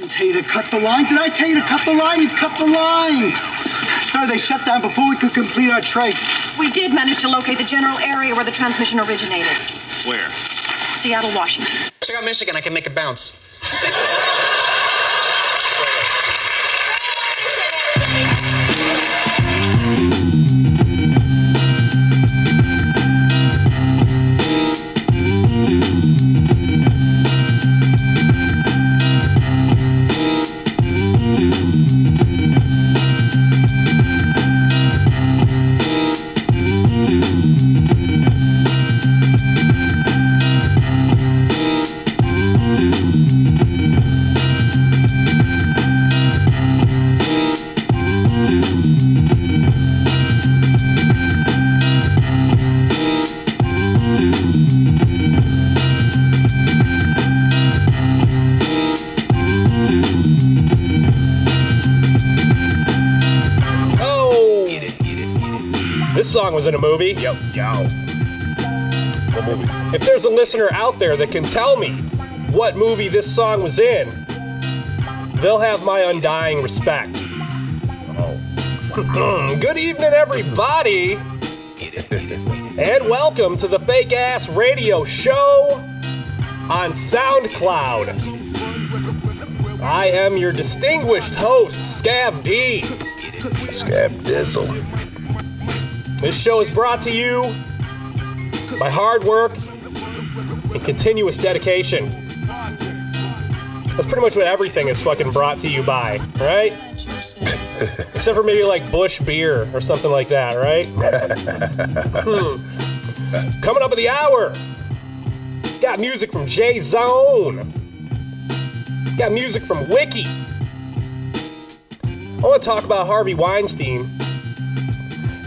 didn't tell you to cut the line. Did I tell you to cut the line? You cut the line. Sir, they shut down before we could complete our trace. We did manage to locate the general area where the transmission originated. Where? Seattle, Washington. Check out Michigan. I can make it bounce. was in a movie. Yo. What movie? If there's a listener out there that can tell me what movie this song was in, they'll have my undying respect. Oh. Mm, good evening, everybody, and welcome to the Fake Ass Radio Show on SoundCloud. I am your distinguished host, Scav D. Scab Dizzle. This show is brought to you by hard work and continuous dedication. That's pretty much what everything is fucking brought to you by, right? Except for maybe like Busch beer or something like that, right? Hmm. Coming up at the hour, got music from J Zone, got music from Wiki. I want to talk about Harvey Weinstein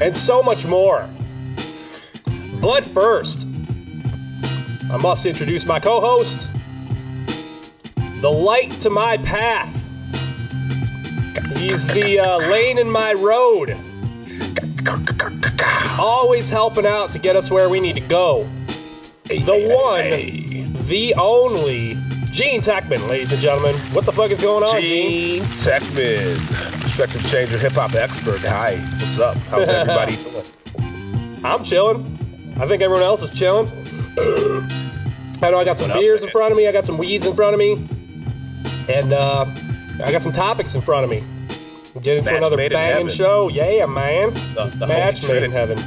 and so much more. But first, I must introduce my co host, the light to my path. He's the uh, lane in my road, always helping out to get us where we need to go. The one, the only, Gene Techman, ladies and gentlemen. What the fuck is going on, Gene? Gene Techman. Perspective changer, hip hop expert. Hi, what's up? How's everybody doing? I'm chilling. I think everyone else is chilling. I know I got some What up, beers in front of me. I got some weeds in front of me, and uh, I got some topics in front of me. Get into Match another banging show. Yeah, man. The, the Match made in heaven.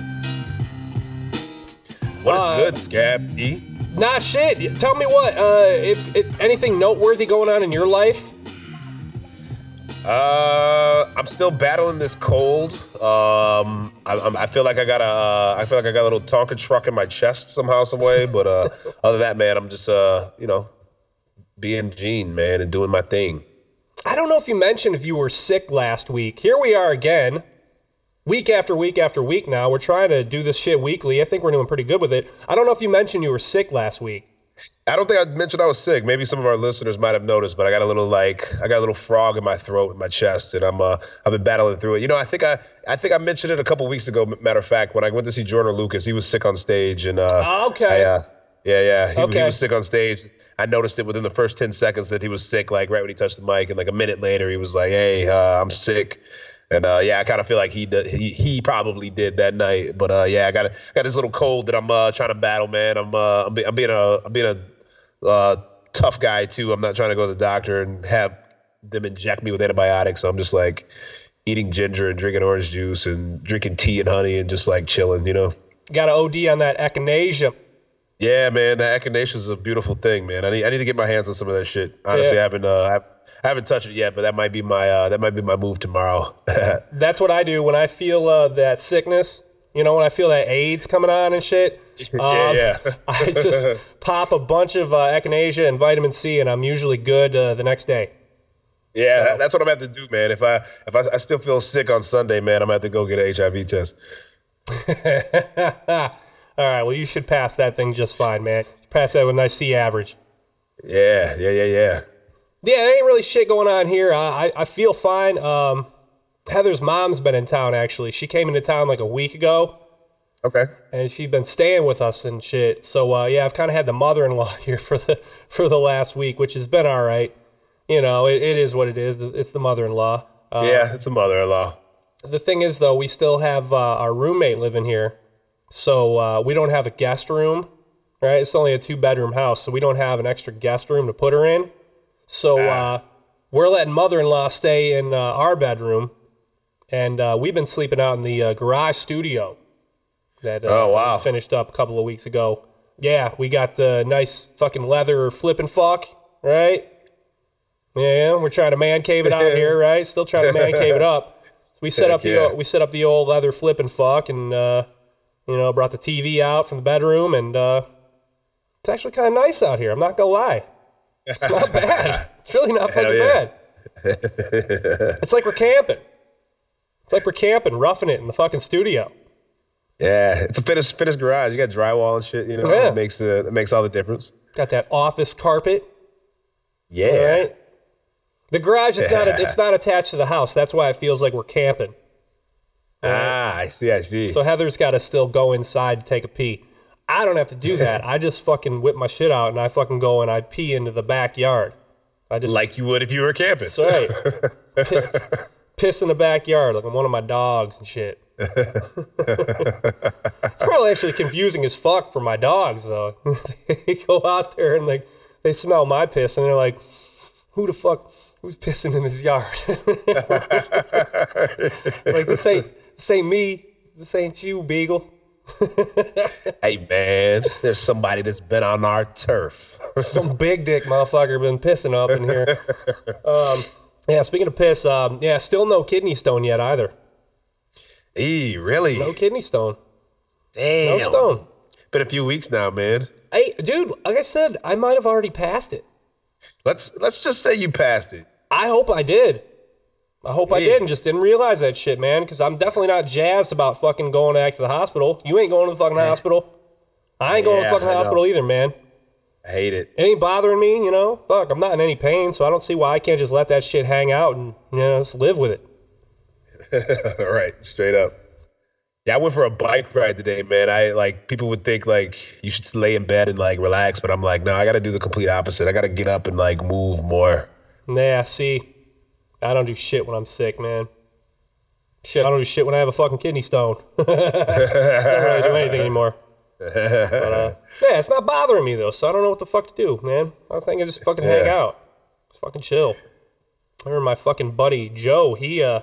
What is Uh, good, Scab E? Nah, shit. Tell me what. Uh, if, if anything noteworthy going on in your life. Uh, I'm still battling this cold. Um, I, I'm, I feel like I got a, uh, I feel like I got a little Tonka truck in my chest somehow, some way. But uh, other than that, man, I'm just uh, you know, being Gene, man, and doing my thing. I don't know if you mentioned if you were sick last week. Here we are again, week after week after week now. We're trying to do this shit weekly. I think we're doing pretty good with it. I don't know if you mentioned you were sick last week. I don't think I mentioned I was sick. Maybe some of our listeners might have noticed, but I got a little like I got a little frog in my throat, in my chest, and I'm uh I've been battling through it. You know, I think I I think I mentioned it a couple weeks ago. Matter of fact, when I went to see Jordan Lucas, he was sick on stage, and uh, Oh, okay. I, uh, yeah, yeah, he, he was sick on stage. I noticed it within the first ten seconds that he was sick, like right when he touched the mic, and like a minute later, he was like, "Hey, uh, I'm sick." And uh, yeah, I kind of feel like he, did, he he probably did that night. But uh, yeah, I got a, got this little cold that I'm uh, trying to battle, man. I'm uh, I'm, be, I'm being a I'm being a uh, tough guy too. I'm not trying to go to the doctor and have them inject me with antibiotics. So I'm just like eating ginger and drinking orange juice and drinking tea and honey and just like chilling, you know. Got an OD on that echinacea. Yeah, man, that echinacea is a beautiful thing, man. I need I need to get my hands on some of that shit. Honestly, Yeah. I haven't uh, I, I haven't touched it yet, but that might be my uh, that might be my move tomorrow. That's what I do when I feel uh, that sickness. You know, when I feel that AIDS coming on and shit. yeah, Um, yeah. I just pop a bunch of uh, echinacea and vitamin C, and I'm usually good uh, the next day. Yeah, that- that's what I'm have to do, man. If I if I, I still feel sick on Sunday, man, I'm gonna have to go get an HIV test. All right, well, you should pass that thing just fine, man. Pass that with a nice C average. Yeah, yeah, yeah, yeah. Yeah, there ain't really shit going on here. I, I, I feel fine. Um, Heather's mom's been in town, actually. She came into town like a week ago, Okay. and she's been staying with us and shit. So, uh, yeah, I've kind of had the mother-in-law here for the for the last week, which has been all right. you know, it, it is what it is. It's the mother-in-law. Uh, yeah, it's the mother-in-law. The thing is, though, we still have uh, our roommate living here, so uh, we don't have a guest room. Right? It's only a two-bedroom house, so we don't have an extra guest room to put her in. So uh, we're letting mother-in-law stay in uh, our bedroom, and uh, we've been sleeping out in the uh, garage studio that uh, Oh, wow. finished up a couple of weeks ago. Yeah, we got the nice fucking leather flipping fuck, right? Yeah, we're trying to man cave it out here, right? Still trying to man cave it up. We set Heck up the yeah. we set up the old leather flipping fuck, and uh, you know brought the TV out from the bedroom, and uh, it's actually kind of nice out here. I'm not gonna lie, it's not bad. It's really not fucking yeah. bad. It's like we're camping. It's like we're camping, roughing it in the fucking studio. Yeah, it's a finished finished garage. You got drywall and shit. You know, Yeah. it makes the it makes all the difference. Got that office carpet, Yeah. right? The garage is not it's not attached to the house. That's why it feels like we're camping. Ah, I see. I see. So Heather's got to still go inside to take a pee. I don't have to do that. I just fucking whip my shit out and I fucking go and I pee into the backyard. I just like you would if you were camping. That's right. Piss, in the backyard like I'm one of my dogs and shit. it's probably actually confusing as fuck for my dogs though. they go out there and like they smell my piss and they're like, "Who the fuck? Who's pissing in this yard?" like this ain't this ain't me. This ain't you, Beagle. Hey man, there's somebody that's been on our turf. Some big dick motherfucker been pissing up in here. Um, yeah, speaking of piss, um, yeah, still no kidney stone yet either. Eee, really? No kidney stone. Damn. No stone. Been a few weeks now, man. Hey, dude, like I said, I might have already passed it. Let's let's just say you passed it. I hope I did. I hope I did and just didn't realize that shit, man, because I'm definitely not jazzed about fucking going back to the hospital. You ain't going to the fucking hospital. I ain't going to the fucking hospital either, man. I hate it. It ain't bothering me, you know? Fuck, I'm not in any pain, so I don't see why I can't just let that shit hang out and, you know, just live with it. All right, straight up. Yeah, I went for a bike ride today, man. I like people would think like you should lay in bed and like relax, but I'm like, no, I got to do the complete opposite. I got to get up and like move more. Nah, see, I don't do shit when I'm sick, man. Shit, I don't do shit when I have a fucking kidney stone. I don't really do anything anymore. But, uh, yeah, it's not bothering me though, so I don't know what the fuck to do, man. I think I just fucking hang out. It's fucking chill. I remember my fucking buddy Joe. He, uh,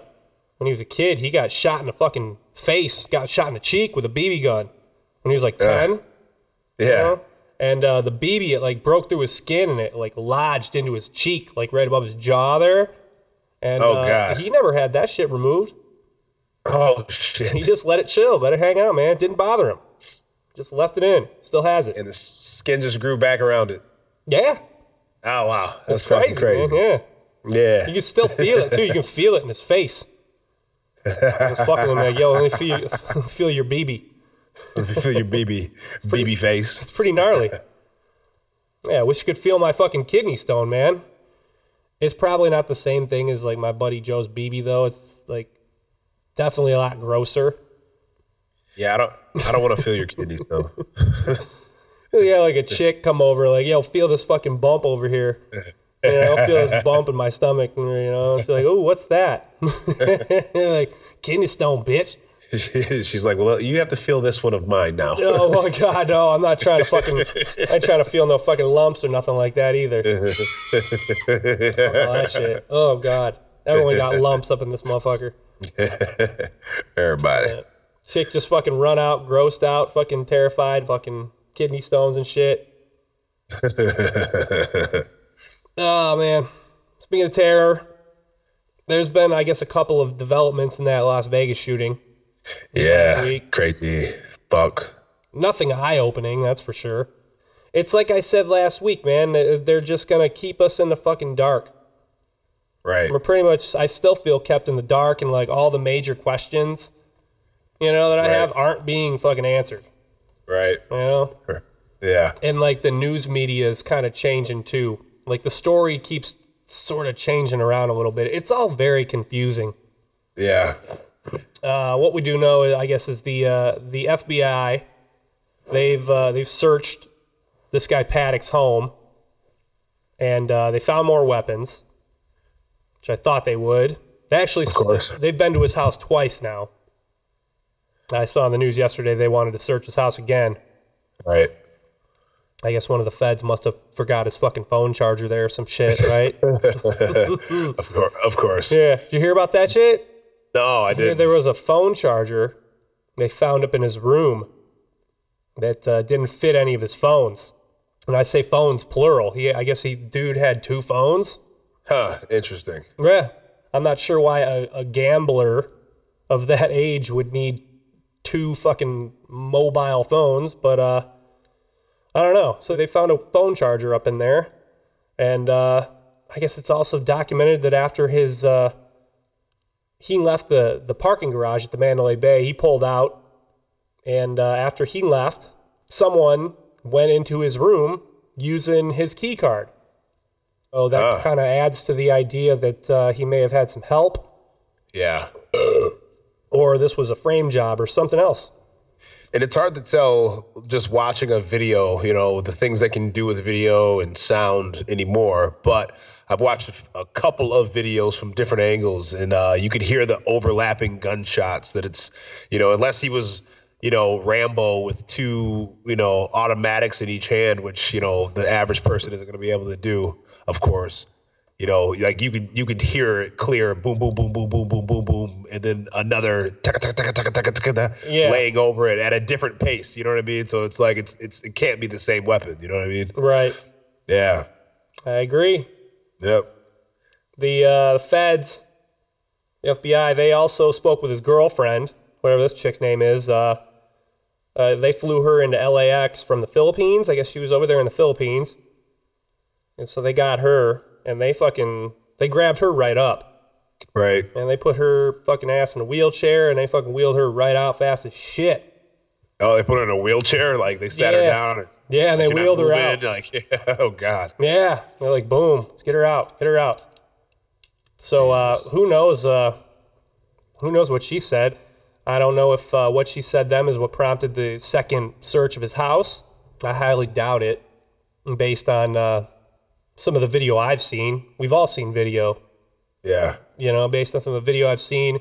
when he was a kid, he got shot in the fucking face, got shot in the cheek with a BB gun when he was like ten. Yeah. you know? And uh, the BB, it like broke through his skin and it like lodged into his cheek, like right above his jaw there. And Oh, uh, God. he never had that shit removed. Oh shit. He just let it chill, let it hang out, man. It didn't bother him. Just left it in. Still has it. And the skin just grew back around it. Yeah, Oh wow, that's it's fucking crazy, crazy. man. Yeah, Yeah. you can still feel it too. You can feel it in his face. I was fucking him like, yo, let me feel, feel your BB. Feel your BB, BB face. It's pretty gnarly. Yeah, I wish you could feel my fucking kidney stone, man. It's probably not the same thing as like my buddy Joe's BB though. It's like definitely a lot grosser. Yeah, I don't. I don't want to feel your kidneys though. Yeah, like a chick come over, like, yo, feel this fucking bump over here. You know, feel this bump in my stomach. You know, it's like, oh, what's that? like kidney stone, bitch. She's like, well, you have to feel this one of mine now. Oh, oh my god, no, I'm not trying to fucking, I ain't trying to feel no fucking lumps or nothing like that either. Oh, that shit. Oh god, everyone got lumps up in this motherfucker. Everybody. Chick just fucking run out, grossed out, fucking terrified, fucking kidney stones and shit. oh man. Speaking of terror, there's been, I guess, a couple of developments in that Las Vegas shooting. Yeah, crazy. Fuck. Nothing eye opening, that's for sure. It's like I said last week, man. They're just gonna keep us in the fucking dark. Right. We're pretty much, I still feel kept in the dark, and like all the major questions, you know, that I Right. have aren't being fucking answered. Right. You know, Yeah. and like the news media is kind of changing too. Like the story keeps sort of changing around a little bit. It's all very confusing. Yeah. Uh, what we do know, I guess, is the uh, the FBI. They've uh, they've searched this guy Paddock's home, and uh, they found more weapons. which I thought they would. They actually they've been to his house twice now. I saw in the news yesterday they wanted to search his house again. Right. I guess one of the feds must have forgot his fucking phone charger there or some shit, right? Of course. Of course. yeah. Did you hear about that shit? No, I didn't. there was a phone charger they found up in his room that uh, didn't fit any of his phones. And I say phones plural. He, I guess he dude had two phones. Huh. Interesting. Yeah, I'm not sure why a, a gambler of that age would need two fucking mobile phones, but uh, I don't know. So they found a phone charger up in there, and uh, I guess it's also documented that after his uh, he left the the parking garage at the Mandalay Bay, he pulled out, and uh, after he left, someone went into his room using his key card. Oh, that Ah. kind of adds to the idea that uh, he may have had some help, Yeah. or this was a frame job, or something else. And it's hard to tell just watching a video, you know, the things they can do with video and sound anymore. But I've watched a couple of videos from different angles, and uh, you could hear the overlapping gunshots. That it's, you know, unless he was, you know, Rambo with two, you know, automatics in each hand, which you know the average person isn't going to be able to do, of course. You know, like you could you could hear it clear, boom, boom, boom, boom, boom, boom, boom, boom, and then another taka, taka, taka, taka, taka, taka, taka, Yeah. laying over it at a different pace. You know what I mean? So it's like it's it's it can't be the same weapon. You know what I mean? Right. Yeah. I agree. Yep. The uh, feds, the FBI, they also spoke with his girlfriend, whatever this chick's name is. Uh, uh, they flew her into LAX from the Philippines. I guess she was over there in the Philippines. And so they got her and they fucking, they grabbed her right up. Right. And they put her fucking ass in a wheelchair and they fucking wheeled her right out fast as shit. Oh, they put her in a wheelchair. Like they sat her down. And, Yeah, and they like, wheeled her out. Like, yeah, oh god. Yeah, they're like, boom, let's get her out, get her out. So uh, who knows? Uh, who knows what she said? I don't know if uh, what she said them is what prompted the second search of his house. I highly doubt it, based on uh, some of the video I've seen. We've all seen video, Yeah. you know, based on some of the video I've seen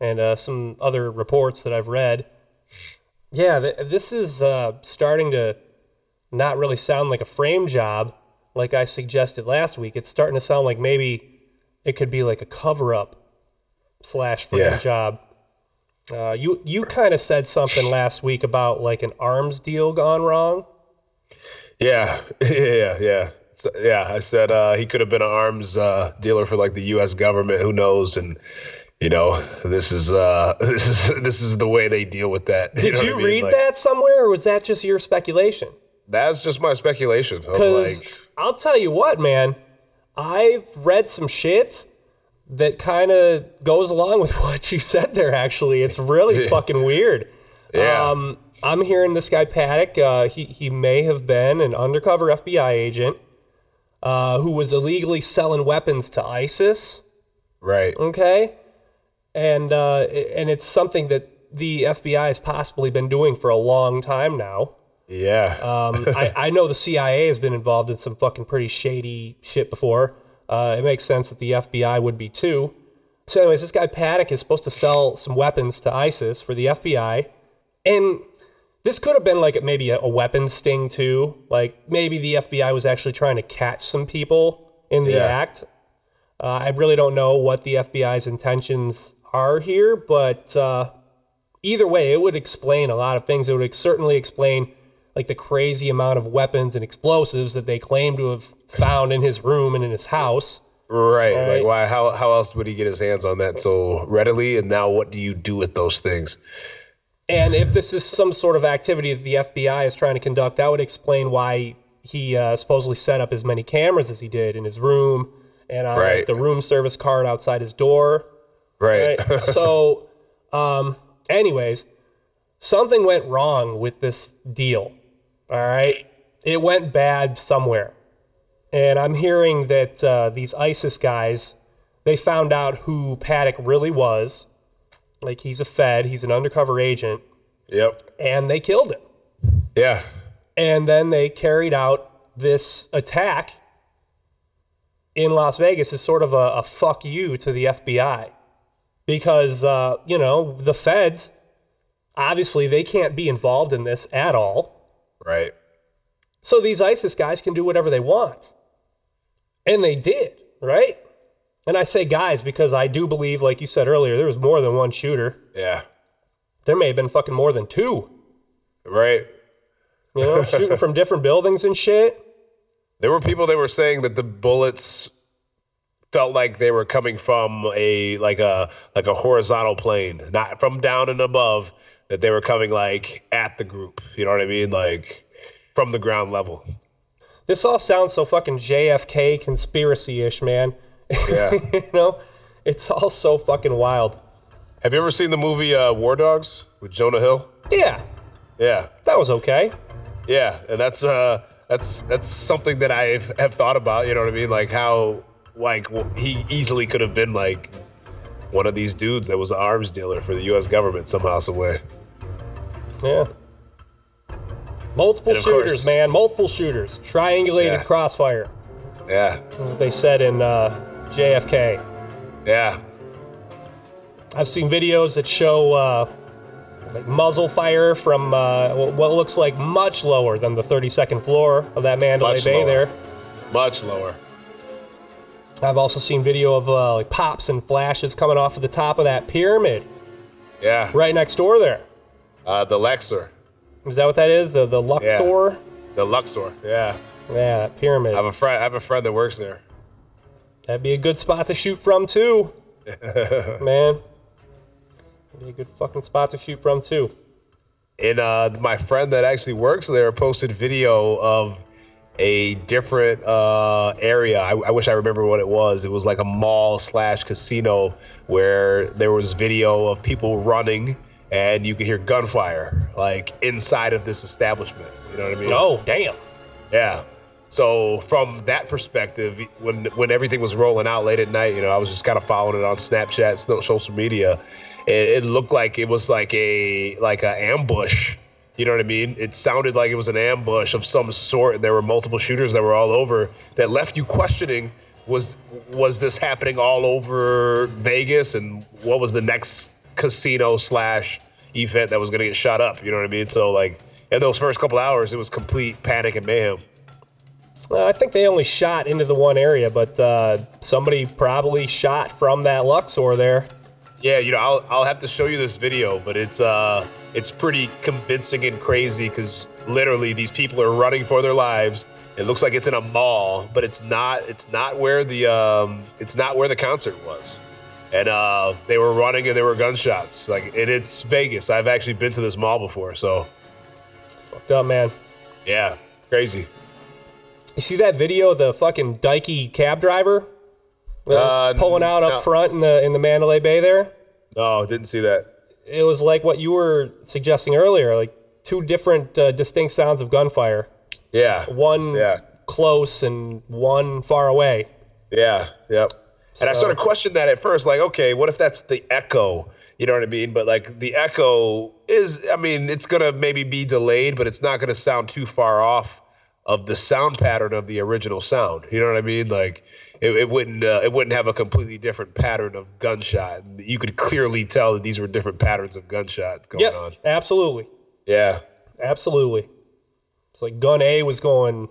and uh, some other reports that I've read. Yeah, th- this is uh, starting to not really sound like a frame job, like I suggested last week. It's starting to sound like maybe it could be like a cover up slash frame Yeah. job. Uh, you you kind of said something last week about like an arms deal gone wrong. Yeah. Yeah. Yeah. Yeah. I said uh, he could have been an arms uh, dealer for like the U.S. government. Who knows? And you know, this is uh, this is this is the way they deal with that. Did know you, I mean? read Like, that somewhere, or was that just your speculation? That's just my speculation. Because like, I'll tell you what, man, I've read some shit that kind of goes along with what you said there. Actually, it's really fucking weird. Yeah. Um, I'm hearing this guy Paddock. Uh, he he may have been an undercover FBI agent uh, who was illegally selling weapons to ISIS. right. Okay, and uh, and it's something that the FBI has possibly been doing for a long time now. Yeah. Um, I, I know the CIA has been involved in some fucking pretty shady shit before. Uh, it makes sense that the FBI would be too. So, anyways, this guy Paddock is supposed to sell some weapons to ISIS for the FBI, and this could have been like maybe a, a weapons sting too. Like maybe the FBI was actually trying to catch some people in the Yeah. act. Uh, I really don't know what the FBI's intentions are here, but uh, either way, it would explain a lot of things. It would certainly explain like the crazy amount of weapons and explosives that they claim to have found in his room and in his house. Right. Right. Like why how how else would he get his hands on that so readily? And now what do you do with those things? And if this is some sort of activity that the FBI is trying to conduct, that would explain why he uh, supposedly set up as many cameras as he did in his room and on like, the room service card outside his door. Right. Right. so, um, anyways, something went wrong with this deal. All right. It went bad somewhere. And I'm hearing that uh, these ISIS guys, they found out who Paddock really was. Like he's a Fed, he's an undercover agent, yep. and they killed him. Yeah. And then they carried out this attack in Las Vegas as sort of a, a fuck you to the FBI because uh, you know the feds obviously they can't be involved in this at all. Right. So these ISIS guys can do whatever they want. And they did, right? And I say guys because I do believe, like you said earlier, there was more than one shooter. Yeah. There may have been fucking more than two. Right. You know, shooting from different buildings and shit. There were people that were saying that the bullets felt like they were coming from a like a like a horizontal plane, not from down and above. That they were coming like at the group. You know what I mean? Like from the ground level. This all sounds so fucking JFK conspiracy ish, man. Yeah. you know, it's all so fucking wild. Have you ever seen the movie uh, War Dogs with Jonah Hill? Yeah, Yeah. that was okay. Yeah, and that's uh that's that's something that I have thought about. You know what I mean? Like how like he easily could have been like one of these dudes that was an arms dealer for the U.S. government somehow, some way. Yeah. Multiple shooters, course- man. Multiple shooters. Triangulated Yeah. crossfire. Yeah, They said in uh, JFK. yeah, I've seen videos that show uh, like muzzle fire from uh, what looks like much lower than the 32nd floor of that Mandalay Much Bay lower. there. much lower. I've also seen video of uh, like pops and flashes coming off of the top of that pyramid Yeah, right next door there. uh, the Lexer, Is that what that is? The the Luxor? Yeah. the Luxor. Yeah, Yeah, that pyramid. I have a friend. I have a friend that works there. That'd be a good spot to shoot from too. Man. That'd be a good fucking spot to shoot from too. And uh, my friend that actually works there posted video of a different uh, area. I, I wish I remember what it was. It was like a mall slash casino where there was video of people running and you could hear gunfire like inside of this establishment. You know what I mean? Oh, damn. Yeah. So from that perspective, when when everything was rolling out late at night, you know, I was just kind of following it on Snapchat, social media. It, it looked like it was like a like a ambush. You know what I mean? It sounded like it was an ambush of some sort, and there were multiple shooters that were all over that left you questioning was was this happening all over Vegas, and what was the next casino slash event that was going to get shot up? You know what I mean? So like in those first couple hours, it was complete panic and mayhem. Uh, I think they only shot into the one area, but uh, somebody probably shot from that Luxor there. Yeah, you know, I'll I'll have to show you this video, but it's uh it's pretty convincing and crazy because literally these people are running for their lives. It looks like it's in a mall, but it's not. It's not where the um it's not where the concert was, and uh they were running and there were gunshots. Like and it's Vegas. I've actually been to this mall before, so Fucked up, man. yeah, crazy. You see that video of the fucking dykey cab driver Uh, pulling out up no. front in the in the Mandalay Bay there? No, didn't see that. It was like what you were suggesting earlier, like two different uh, distinct sounds of gunfire. Yeah, One Yeah. close and one far away. Yeah, yep. And I sort of questioned that at first, like, okay, what if that's the echo? You know what I mean? But like the echo is, I mean, it's gonna maybe be delayed, but it's not gonna sound too far off of the sound pattern of the original sound. You know what I mean? Like it, it wouldn't uh, it wouldn't have a completely different pattern of gunshot. You could clearly tell that these were different patterns of gunshot going Yep, on. absolutely, Yeah. absolutely. It's like gun A was going,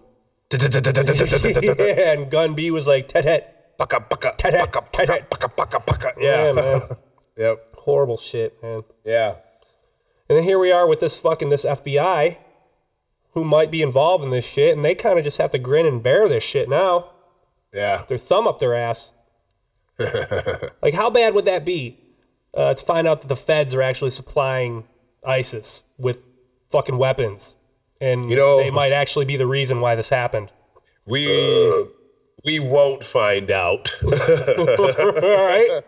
yeah, and gun B was like, tet tet. Pucka, pucka, Tat-tat, pucka, pucka, tat-tat. pucka, pucka, pucka. Yeah, Yeah. man, Yep. horrible shit, man. Yeah. And then here we are with this fucking this FBI, who might be involved in this shit, and they kind of just have to grin and bear this shit now. Yeah. Their thumb up their ass. like, how bad would that be uh, to find out that the feds are actually supplying ISIS with fucking weapons, and You know- they might actually be the reason why this happened? We we won't find out. All right,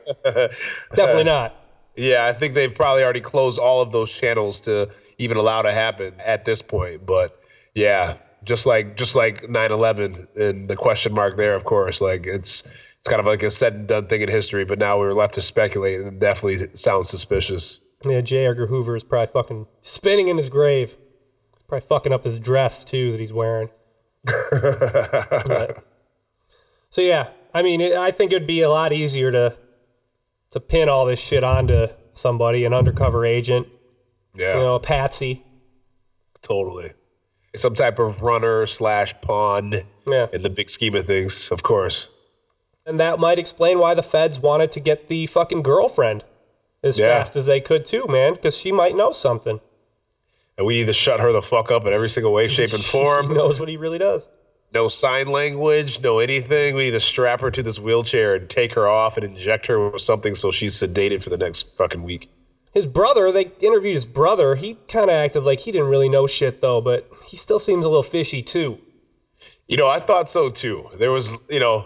definitely not. yeah, I think they've probably already closed all of those channels to even allow to happen at this point. But yeah, just like just like 9/11 and the question mark there, of course, like it's it's kind of like a said and done thing in history. But now we're left to speculate, and it definitely sounds suspicious. Yeah, J. Edgar Hoover is probably fucking spinning in his grave. He's probably fucking up his dress too that he's wearing. But- so yeah, I mean, it, I think it'd be a lot easier to to pin all this shit onto somebody, an undercover agent, Yeah, you know, a patsy. totally. Some type of runner slash pawn Yeah. in the big scheme of things, of course. And that might explain why the feds wanted to get the fucking girlfriend as Yeah. fast as they could too, man, because she might know something. And we need to shut her the fuck up in every single way, shape, and She form. knows what he really does. No sign language, no anything. We need to strap her to this wheelchair and take her off and inject her with something so she's sedated for the next fucking week. His brother, they interviewed his brother. He kind of acted like he didn't really know shit though, but he still seems a little fishy too. You know, I thought so too. There was, you know,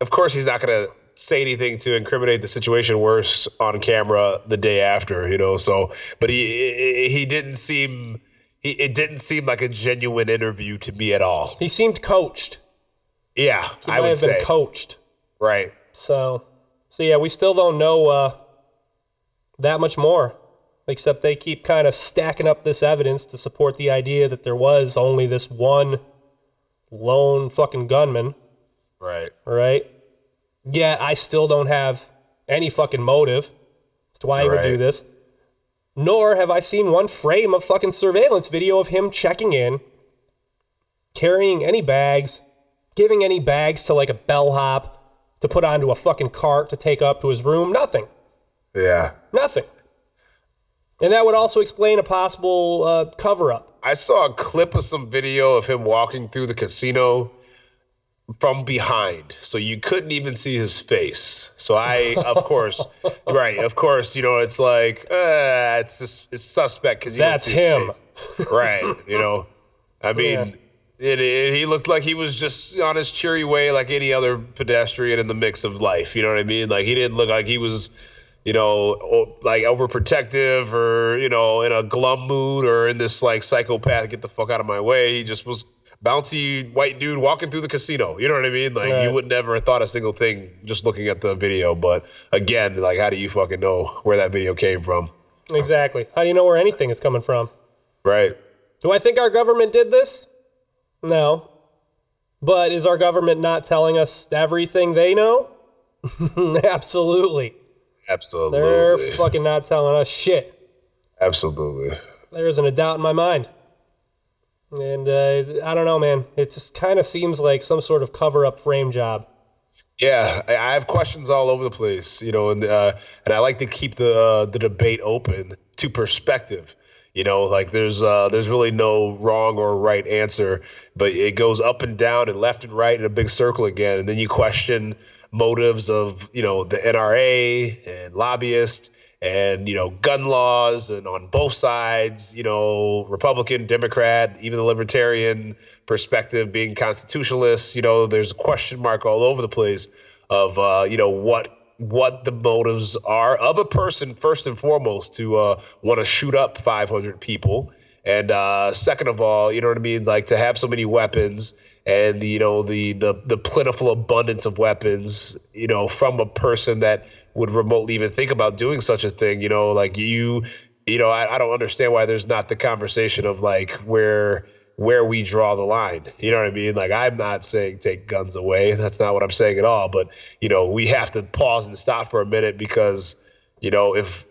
of course he's not going to say anything to incriminate the situation worse on camera the day after, you know. So, but he he didn't seem he it didn't seem like a genuine interview to me at all. He seemed coached. Yeah, He I would have been say coached. right. So, so yeah, we still don't know uh, that much more, except they keep kind of stacking up this evidence to support the idea that there was only this one lone fucking gunman, Right. right? Yet I still don't have any fucking motive as to why he would do this. Nor have I seen one frame of fucking surveillance video of him checking in, carrying any bags, giving any bags to like a bellhop to put onto a fucking cart to take up to his room. Nothing. Yeah. Nothing. And that would also explain a possible uh, cover up. I saw a clip of some video of him walking through the casino from behind, so you couldn't even see his face. So I, of course, right, of course, you know, it's like uh, it's just, it's suspect because That's him. right? You know, I mean. Yeah. It, it, he looked like he was just on his cheery way, like any other pedestrian in the mix of life. You know what I mean? Like he didn't look like he was, you know, like overprotective or you know in a glum mood or in this like psychopath get the fuck out of my way. He just was bouncy white dude walking through the casino. You know what I mean? Like Right. you would never have thought a single thing just looking at the video. But again, like how do you fucking know where that video came from? Exactly. How do you know where anything is coming from? Right? Do I think our government did this? No. But is our government not telling us everything they know? Absolutely. Absolutely. They're fucking not telling us shit. Absolutely. There isn't a doubt in my mind. And uh, I don't know, man. It just kind of seems like some sort of cover up frame job. Yeah, I I have questions all over the place, you know, and uh, and I like to keep the uh, the debate open to perspective. You know, like there's uh, there's really no wrong or right answer, but it goes up and down and left and right in a big circle again, and then you question motives of you know the NRA and lobbyists and you know gun laws and on both sides you know republican democrat even the libertarian perspective being constitutionalists you know there's a question mark all over the place of uh, you know what what the motives are of a person first and foremost to uh, want to shoot up 500 people. And uh, second of all you know what i mean? Like to have so many weapons and you know the the the plentiful abundance of weapons you know from a person that would remotely even think about doing such a thing you know like you you know I, I don't understand why there's not the conversation of like where where we draw the line. You know what i mean? Like i'm not saying take guns away. That's not what i'm saying at all. But you know we have to pause and stop for a minute because you know if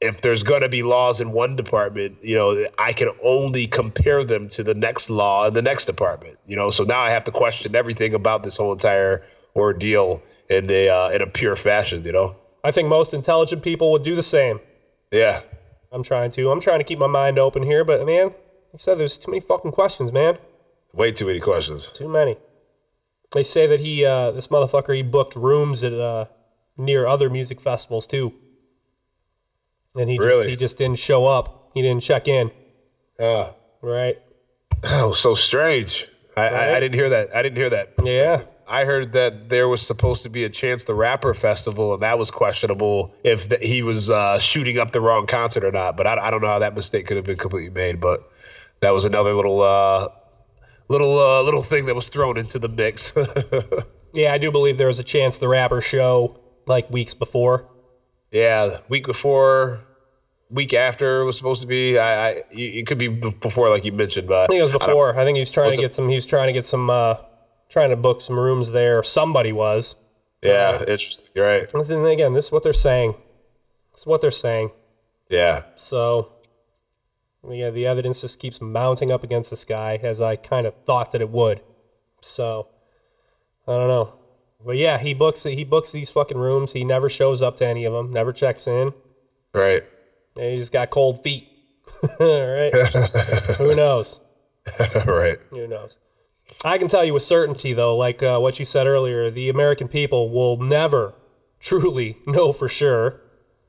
if there's going to be laws in one department, you know, I can only compare them to the next law in the next department. You know, so now I have to question everything about this whole entire ordeal in a uh, in a pure fashion. You know, I think most intelligent people would do the same. yeah, I'm trying to. I'm trying to keep my mind open here, but man, like I said there's too many fucking questions, man. way too many questions. Too many. They say that he, uh, this motherfucker, he booked rooms at uh, near other music festivals too, and he just he just didn't show up. He didn't check in. Uh, Right? oh, so strange. I, I, I didn't hear that. I didn't hear that. Yeah. I heard that there was supposed to be a Chance the Rapper festival, and that was questionable if th- he was uh, shooting up the wrong concert or not. But I, I don't know how that mistake could have been completely made. But that was another little uh, little uh, little thing that was thrown into the mix. Yeah, I do believe there was a chance the rapper show like weeks before. Yeah, week before, week after was supposed to be. I, I it could be before, like you mentioned, but I think it was before. I, think he was trying Was to it- get some. He was trying to get some. Uh, trying to book some rooms there. Somebody was. Yeah, interesting. You're right. And then again, this is what they're saying. This is what they're saying. Yeah. So, yeah, the evidence just keeps mounting up against this guy as I kind of thought that it would. So, I don't know. But yeah, he books he books these fucking rooms. He never shows up to any of them. Never checks in. Right. And he's got cold feet. All right. Who knows? right. Who knows? I can tell you with certainty, though, like uh, what you said earlier, the American people will never truly know for sure,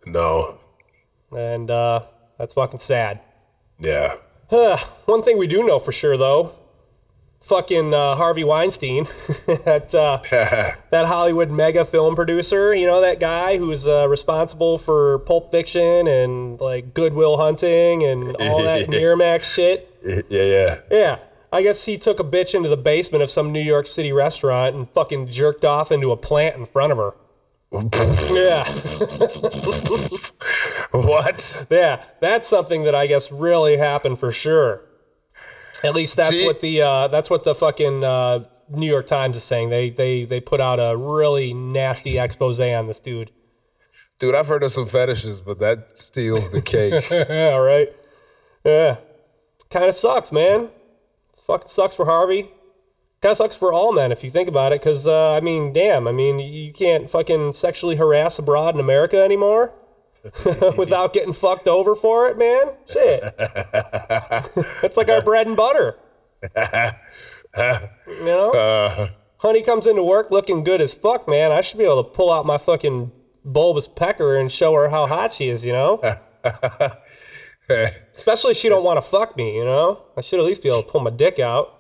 No. and uh, that's fucking sad. Yeah. One thing we do know for sure, though, fucking uh, Harvey Weinstein, that uh, that Hollywood mega film producer, you know that guy who's uh, responsible for Pulp Fiction and like Good Will Hunting and all that Miramax shit. yeah, yeah. Yeah, I guess he took a bitch into the basement of some New York City restaurant and fucking jerked off into a plant in front of her. yeah, what? yeah, that's something that I guess really happened for sure. At least that's what the uh, that's what the fucking uh, New York Times is saying. They they they put out a really nasty expose on this dude. Dude, I've heard of some fetishes, but that steals the cake. All right. Yeah, kind of sucks, man. It fucking sucks for Harvey. Kind of sucks for all men if you think about it, because uh, I mean, damn, I mean, you can't fucking sexually harass abroad in America anymore without getting fucked over for it, man. Shit, it's like our bread and butter. you know, uh, honey comes into work looking good as fuck, man. I should be able to pull out my fucking bulbous pecker and show her how hot she is. You know. Especially if she don't want to fuck me, you know? I should at least be able to pull my dick out,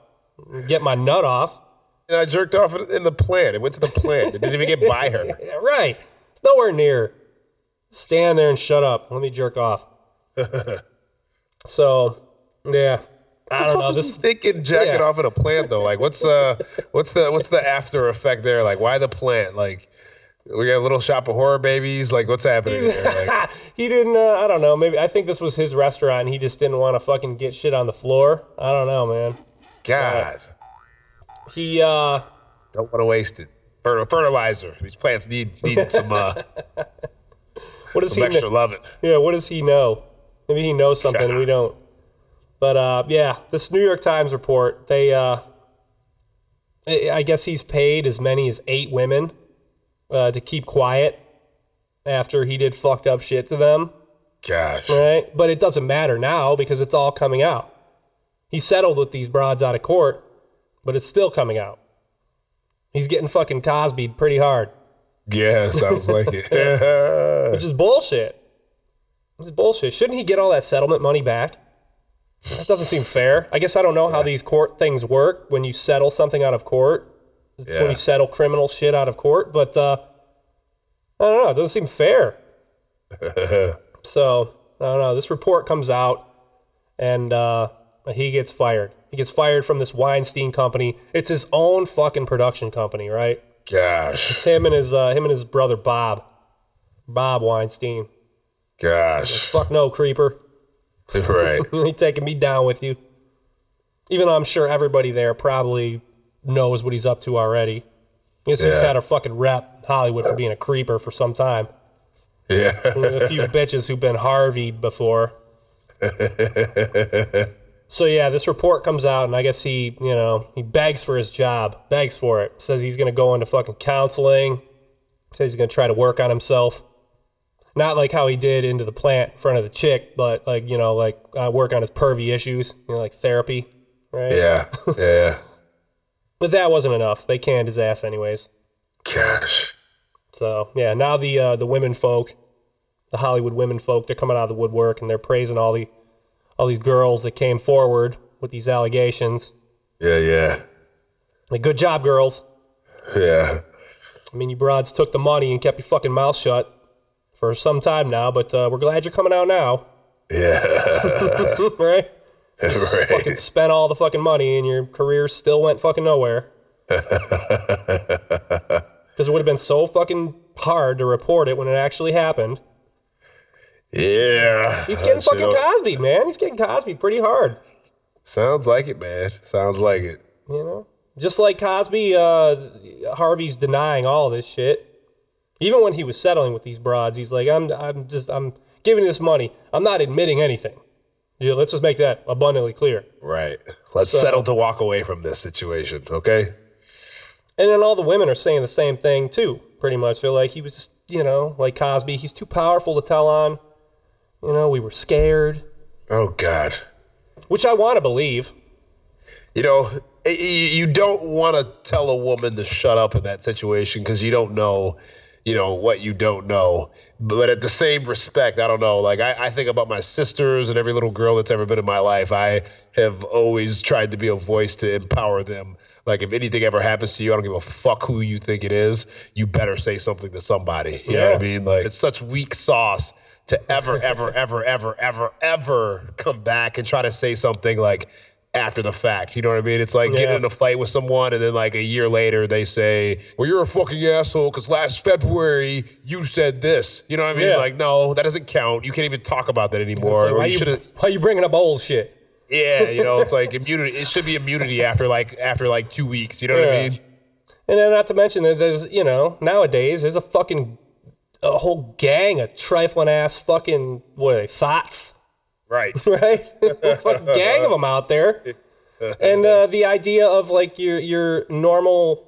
get my nut off. and I jerked off in the plant. It went to the plant. It didn't even get by her. Right. It's nowhere near. Stand there and shut up. Let me jerk off. so, yeah. I don't know. This thinking jacking Yeah. off in a plant though. Like, what's the what's the what's the after effect there? Like, why the plant? Like, we got a little shop of horror babies. Like, what's happening there? Like, he didn't. Uh, I don't know. Maybe I think this was his restaurant. and He just didn't want to fucking get shit on the floor. I don't know, man. God, He uh, don't want to waste it. Fertilizer. These plants need need some uh, what does he? Know? loving. Yeah, what does he know? Maybe he knows something we don't. But uh, yeah, this New York Times report, they, uh, I guess he's paid as many as eight women uh, to keep quiet after he did fucked up shit to them, Gosh. right? But it doesn't matter now because it's all coming out. He settled with these broads out of court, but it's still coming out. He's getting fucking Cosby'd pretty hard, Yeah, sounds like it. which is bullshit. It's bullshit. Shouldn't he get all that settlement money back? That doesn't seem fair. I guess I don't know how these court things work when you settle something out of court. It's when you settle criminal shit out of court, but uh, I don't know. It doesn't seem fair. so I don't know. This report comes out, and uh, he gets fired. He gets fired from this Weinstein company. It's his own fucking production company, right? Gosh. It's him and his uh, him and his brother Bob, Bob Weinstein. Gosh. Fuck no, creeper. Right. You taking me down with you. Even though I'm sure everybody there probably knows what he's up to already. He's just Yeah. had a fucking rep in Hollywood for being a creeper for some time. Yeah. a few bitches who've been Harveyed before. So yeah, this report comes out, and I guess he, you know, he begs for his job, begs for it. Says he's gonna go into fucking counseling. Says he's gonna try to work on himself. Not like how he did into the plant in front of the chick, but like you know, like uh, work on his pervy issues, you know, like therapy, right? Yeah. Yeah. But that wasn't enough. They canned his ass anyways. Gosh. So yeah, now the uh, the women folk, the Hollywood women folk, they're coming out of the woodwork and they're praising all the all these girls that came forward with these allegations. Yeah. Yeah. Like, good job, girls. Yeah. I mean, you broads took the money and kept your fucking mouth shut for some time now, but uh, we're glad you're coming out now, Yeah. right? Just right. fucking spent all the fucking money and your career still went fucking nowhere. Because it would have been so fucking hard to report it when it actually happened. Yeah. He's getting fucking Cosby, man. He's getting Cosby pretty hard. Sounds like it, man. Sounds like it. You know, Just like Cosby, uh, Harvey's denying all this shit. Even when he was settling with these broads, he's like, "I'm, I'm just, I'm giving you this money. I'm not admitting anything." Yeah, let's just make that abundantly clear. Right. Let's So- settle to walk away from this situation, okay? And then all the women are saying the same thing too, pretty much. They're like, he was just, you know, like Cosby, he's too powerful to tell on. You know, we were scared, Oh God. which I want to believe. You know, you don't want to tell a woman to shut up in that situation because you don't know, you know, what you don't know. But at the same respect, I don't know. Like I, I think about my sisters and every little girl that's ever been in my life. I have always tried to be a voice to empower them. Like if anything ever happens to you, I don't give a fuck who you think it is. You better say something to somebody. You know what I mean? Like it's such weak sauce to ever, ever, ever, ever, ever, ever come back and try to say something like after the fact. You know what I mean? It's like Yeah. getting in a fight with someone and then like a year later they say, "Well, you're a fucking asshole because last February you said this." You know what I mean? Yeah. Like, no, that doesn't count. You can't even talk about that anymore. like, why, you you, why you bringing up old shit? yeah, you know, it's like immunity. It should be immunity after like after like two weeks. You know what I mean? And then not to mention that there's, you know, nowadays there's a fucking, a whole gang of trifling ass fucking, what are they, thoughts? Right. right? Fucking gang of them out there. And uh, the idea of like your your normal,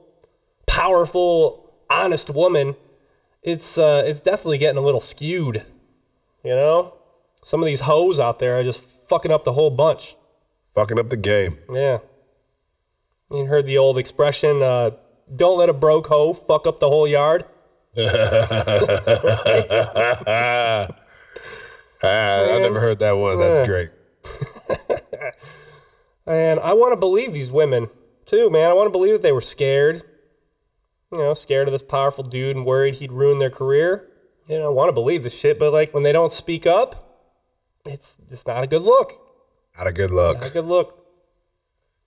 powerful, honest woman, it's uh, it's definitely getting a little skewed. You know, some of these hoes out there are just fucking up the whole bunch. Fucking up the game. Yeah. You heard the old expression, uh, "Don't let a broke hoe fuck up the whole yard." Ah, I never heard that one. That's great. And I want to believe these women too, man. I want to believe that they were scared. You know, scared of this powerful dude and worried he'd ruin their career. You know, I want to believe this shit, but like when they don't speak up, it's it's not a good look. Not a good look. Not a good look.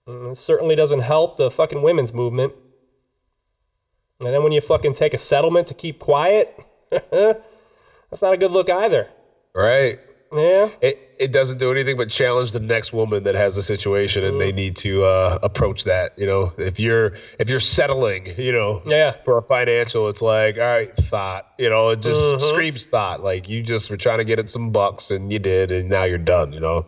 And it certainly doesn't help the fucking women's movement. And then when you fucking take a settlement to keep quiet, that's not a good look either. Right? Yeah. It it doesn't do anything but challenge the next woman that has a situation and they Mm. need to uh, approach that. You know, if you're if you're settling, you know, Yeah. for a financial, it's like, all right, thought. You know, it just Mm-hmm. screams thought. Like you just were trying to get in some bucks and you did, and now you're done. You know.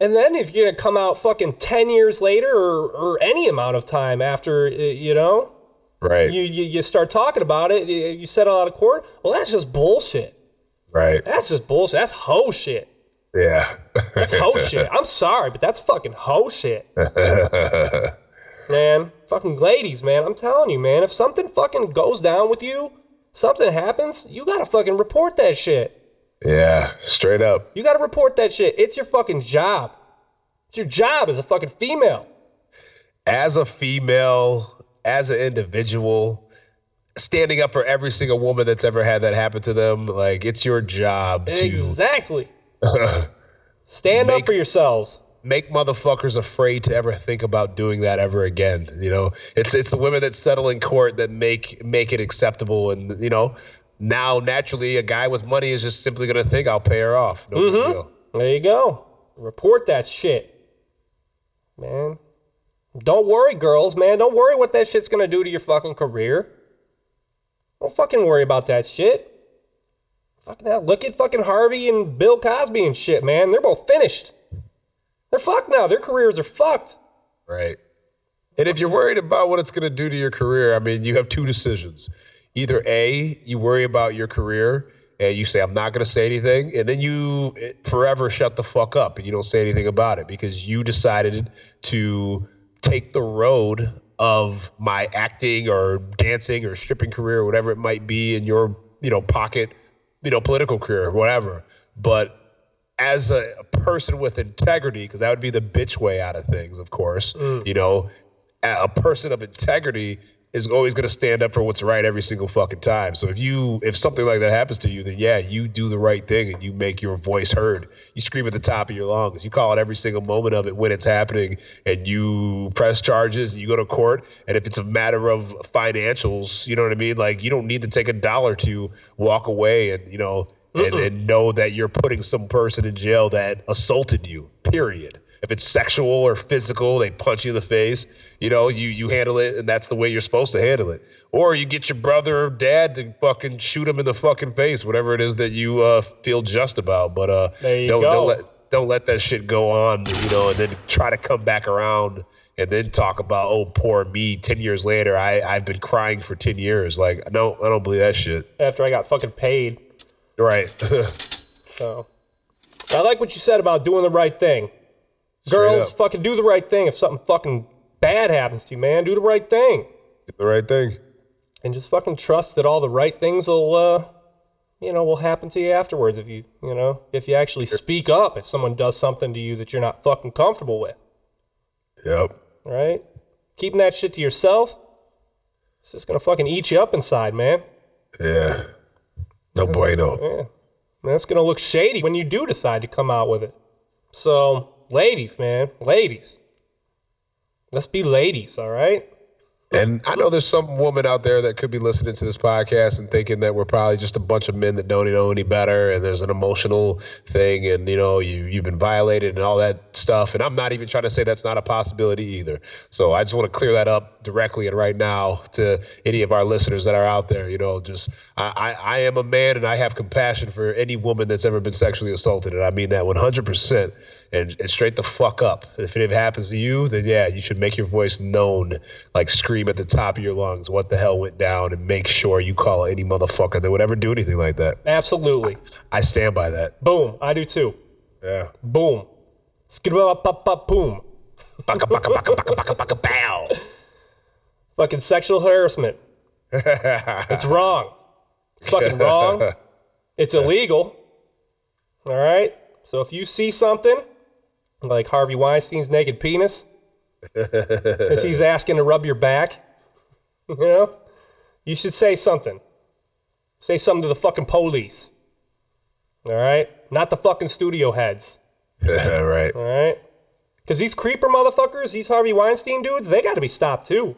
And then if you're gonna come out fucking ten years later or, or any amount of time after, you know, Right. you, you you start talking about it, you, you settle out of court. Well, that's just bullshit. right. That's just bullshit. That's hoe shit. Yeah. That's hoe shit. I'm sorry, but that's fucking hoe shit. man, fucking ladies, man. I'm telling you, man. If something fucking goes down with you, something happens, you gotta fucking report that shit. yeah. Straight up. You gotta report that shit. It's your fucking job. It's your job as a fucking female. as a female, as an individual, standing up for every single woman that's ever had that happen to them, like it's your job to Exactly. Stand up for yourselves. make motherfuckers afraid to ever think about doing that ever again. You know, it's it's the women that settle in court that make make it acceptable, and you know, now naturally a guy with money is just simply gonna think I'll pay her off. No mm-hmm. deal. There you go. Report that shit. Man. Don't worry, girls, man. Don't worry what that shit's gonna do to your fucking career. Don't fucking worry about that shit. Fucking hell. Look at fucking Harvey and Bill Cosby and shit, man. They're both finished. They're fucked now. Their careers are fucked. Right. And if you're worried about what it's to do to your career, I mean, you have two decisions. Either A, you worry about your career and you say, I'm not to say anything. And then you eh, forever shut the fuck up and you don't say anything about it because you decided to take the road of my acting or dancing or stripping career or whatever it might be in your, you know, pocket, you know, political career whatever. But as a, a person with integrity, because that would be the bitch way out of things, of course. Mm. You know, a person of integrity is always going to stand up for what's right every single fucking time. So if you if something like that happens to you, then yeah, you do the right thing and you make your voice heard. You scream at the top of your lungs. You call it every single moment of it when it's happening, and you press charges and you go to court. And if it's a matter of financials, you know what I mean. Like you don't need to take a dollar to walk away and you know and, and know that you're putting some person in jail that assaulted you. Period. if it's sexual or physical, they punch you in the face. You know, you you handle it, and that's the way you're supposed to handle it. Or you get your brother or dad to fucking shoot him in the fucking face, whatever it is that you uh, feel just about. But uh, don't, go. don't let don't let that shit go on, you know, and then try to come back around and then talk about oh poor me. Ten years later, I I've been crying for ten years. Like no, I don't believe that shit. After I got fucking paid. Right. So I like what you said about doing the right thing. Girls, fucking do the right thing. If something fucking bad happens to you, man, do the right thing. Do the right thing. And just fucking trust that all the right things will uh you know, will happen to you afterwards if you you know, if you actually speak up if someone does something to you that you're not fucking comfortable with. Yep. Right? Keeping that shit to yourself, it's just gonna fucking eat you up inside, man. Yeah. No bueno. Yeah. That's gonna look shady when you do decide to come out with it. So, ladies, man, ladies. Let's be ladies, all right? And I know there's some woman out there that could be listening to this podcast and thinking that we're probably just a bunch of men that don't know any better, and there's an emotional thing, and you know you you've been violated and all that stuff. And I'm not even trying to say that's not a possibility either. So I just want to clear that up directly and right now to any of our listeners that are out there. You know, just I I, I am a man and I have compassion for any woman that's ever been sexually assaulted, and I mean that 100 percent and, and straight the fuck up. If it happens to you, then yeah, you should make your voice known, like scream at the top of your lungs what the hell went down, and make sure you call any motherfucker that would ever do anything like that. Absolutely. I stand by that. Boom. I do too. Yeah. Boom. Boom. Baka baka baka baka baka baka bow. Fucking sexual harassment. it's wrong. It's fucking wrong. It's illegal. All right? So if you see something like Harvey Weinstein's naked penis, as he's asking to rub your back, you know, you should say something. Say something to the fucking police. All right? Not the fucking studio heads. right. All right? Because these creeper motherfuckers, these Harvey Weinstein dudes, they got to be stopped too.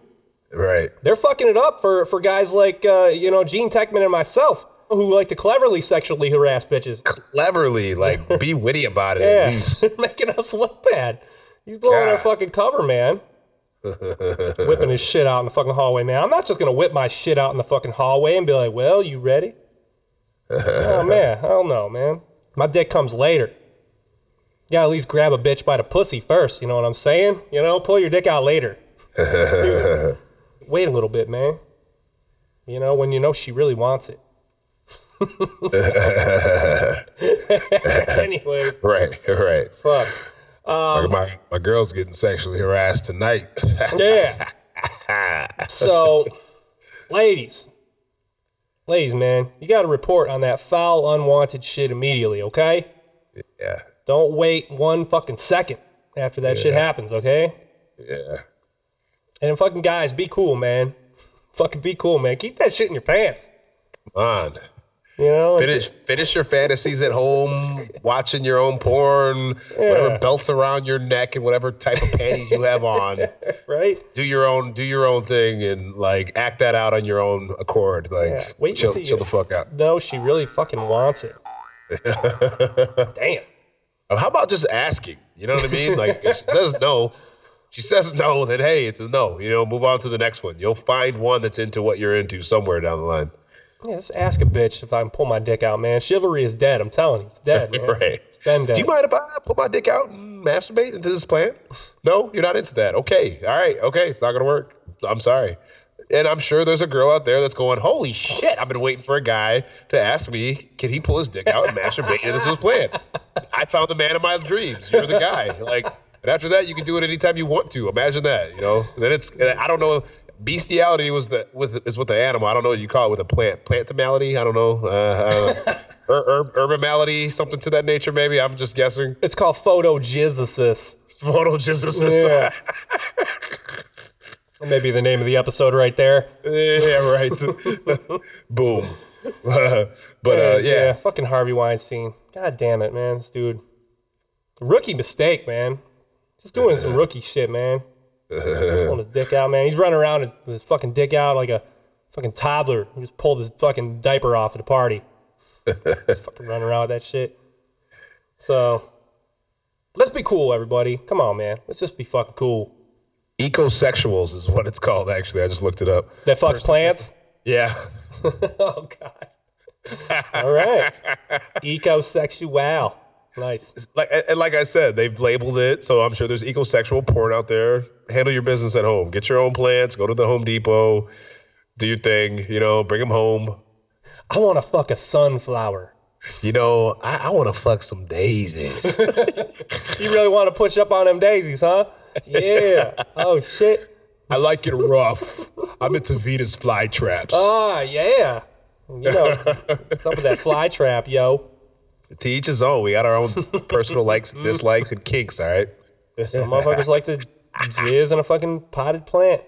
Right. They're fucking it up for, for guys like, uh, you know, Gene Techman and myself who like to cleverly sexually harass bitches. Cleverly, like, be witty about it Yeah, least. making us look bad. He's blowing our fucking cover, man. Whipping his shit out in the fucking hallway, man. I'm not just gonna whip my shit out in the fucking hallway and be like, well, you ready? oh, man. Hell no, man. My dick comes later. You gotta at least grab a bitch by the pussy first, you know what I'm saying? You know, pull your dick out later. Dude, wait a little bit, man. You know, when you know she really wants it. Anyways, Right. Right. fuck. Like, um, my my girl's getting sexually harassed tonight. Yeah. So, ladies, ladies, man, you got to report on that foul, unwanted shit immediately, okay? yeah. Don't wait one fucking second after that shit happens, okay? Yeah. And fucking guys, be cool, man. Fucking be cool, man. Keep that shit in your pants. Come on. You know, Finish finish your fantasies at home, watching your own porn, whatever belts around your neck and whatever type of panties you have on. right? Do your own do your own thing and like act that out on your own accord. Like Yeah, wait chill until you- chill the fuck out. No, she really fucking wants it. Damn. Oh, How about just asking? You know what I mean? Like if she says no, she says no, then hey, it's a no. You know, move on to the next one. You'll find one that's into what you're into somewhere down the line. Yeah, just ask a bitch if I can pull my dick out, man. Chivalry is dead. I'm telling you, it's dead, man. Right. It's been dead. Do you mind if I put my dick out and masturbate into this plant? No, you're not into that. Okay. All right. Okay. It's not going to work. I'm sorry. And I'm sure there's a girl out there that's going, holy shit, I've been waiting for a guy to ask me, can he pull his dick out and masturbate into this plant? I found the man of my dreams. You're the guy. Like, and after that, you can do it anytime you want to. Imagine that, you know? Then it's, I don't know. Bestiality was the with is with the animal. I don't know what you call it with a plant. Plantimality. I don't know. Uh, I don't know. Ur- ur- urbamality, something to that nature. Maybe I'm just guessing. It's called photogiziosis. Photojizzesis. Yeah. That may be the name of the episode right there. yeah, right. Boom. but uh, Anyways, yeah, fucking Harvey Weinstein. God damn it, man. This dude. Rookie mistake, man. Just doing some rookie shit, man. Pulling his dick out, man. He's running around with his fucking dick out like a fucking toddler who just pulled his fucking diaper off at a party. just fucking running around with that shit. So, Let's be cool, everybody. Come on, man. Let's just be fucking cool. Ecosexuals is what it's called. Actually, I just looked it up. That fucks plants. Yeah. oh God. All right. Ecosexual. Nice. like and like I said, they've labeled it, so I'm sure there's ecosexual porn out there. Handle your business at home. Get your own plants. Go to the Home Depot. Do your thing. You know, bring them home. I want to fuck a sunflower. You know, I, I want to fuck some daisies. You really want to push up on them daisies, huh? Yeah. Oh shit. I like it rough. I'm into Venus flytraps. Ah, yeah. You know, what's up with that fly trap, yo? To each his own. We got our own personal likes, dislikes, and kinks. All right. Some motherfuckers like to jizz in a fucking potted plant.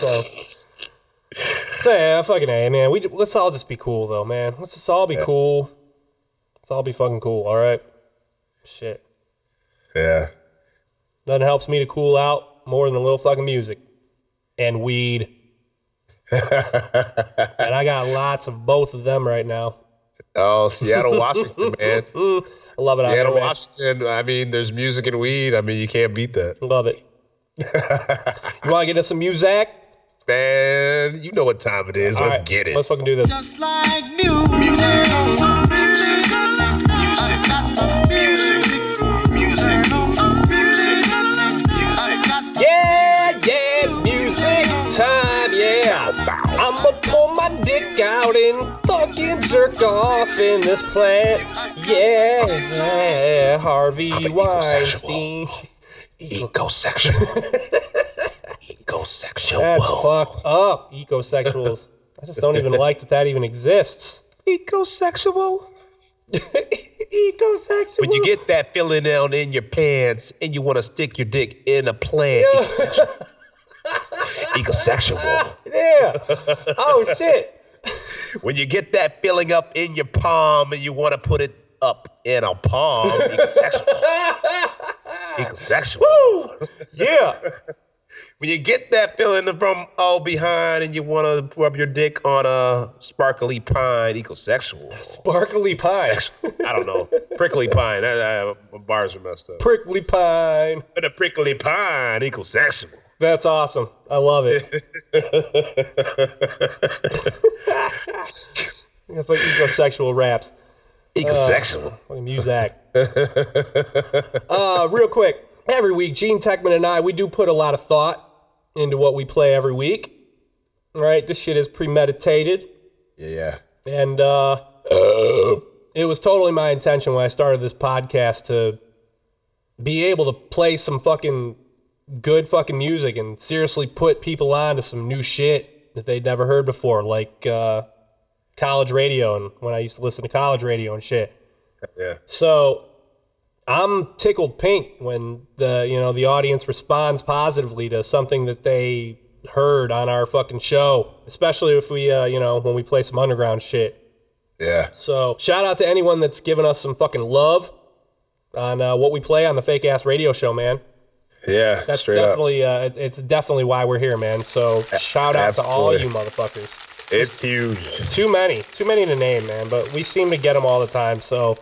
So, so yeah, fucking a man. We let's all just be cool though, man. Let's just all be cool. Let's all be fucking cool. All right. Shit. Yeah. Nothing helps me to cool out more than a little fucking music and weed. and I got lots of both of them right now. Oh, Seattle, Washington, man. I love it Seattle, here, man. Washington. I mean, there's music and weed. I mean, you can't beat that. Love it. you want to get us some music? Man, you know what time it is. All Let's right, get it. Let's fucking do this. Just like music. Music. music. Yeah, yeah, it's music time, yeah. I'ma pull my dick out and fucking jerk off in this plant. Yeah, yeah, Harvey Weinstein. Ecosexual. Ecosexual. That's fucked up, ecosexuals. I just don't even like that that even exists. Ecosexual. Ecosexual. When you get that feeling down in your pants and you want to stick your dick in a plant. Ecosexual. yeah. Oh shit. When you get that feeling up in your palm and you want to put it up in a palm. Ecosexual. Ecosexual. Yeah. When you get that feeling from all behind and you want to rub your dick on a sparkly pine, ecosexual. Sparkly pine. I don't know. Prickly pine. That, that- my bars are messed up. Prickly pine. But a prickly pine, ecosexual. That's awesome. I love it. it's like ecosexual raps. Ecosexual. Fucking music. uh, real quick. Every week, Gene Techman and I, we do put a lot of thought into what we play every week. Right? This shit is premeditated. yeah, yeah. And uh, it was totally my intention when I started this podcast to be able to play some fucking good fucking music and seriously put people on to some new shit that they'd never heard before, like uh, college radio and when I used to listen to college radio and shit. Yeah. So I'm tickled pink when the you know the audience responds positively to something that they heard on our fucking show, especially if we uh, you know when we play some underground shit. Yeah. So shout out to anyone that's given us some fucking love on uh, what we play on the fake ass radio show, man. Yeah. That's definitely uh, it- it's definitely why we're here, man. So shout out to all you motherfuckers. It's huge. Too many, too many to name, man. But we seem to get them all the time. So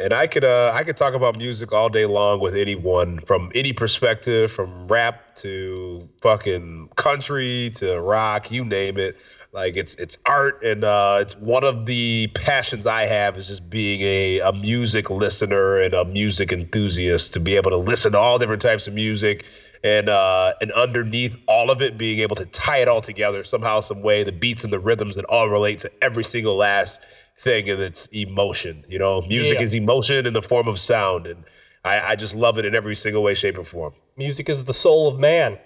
And I could uh I could talk about music all day long with anyone from any perspective, from rap to fucking country to rock, you name it. Like it's it's art and uh it's one of the passions I have is just being a, a music listener and a music enthusiast to be able to listen to all different types of music and uh and underneath all of it being able to tie it all together somehow, some way, the beats and the rhythms that all relate to every single last thing and it's emotion. You know, music Yeah. is emotion in the form of sound, and I, I just love it in every single way, shape, or form. music is the soul of man.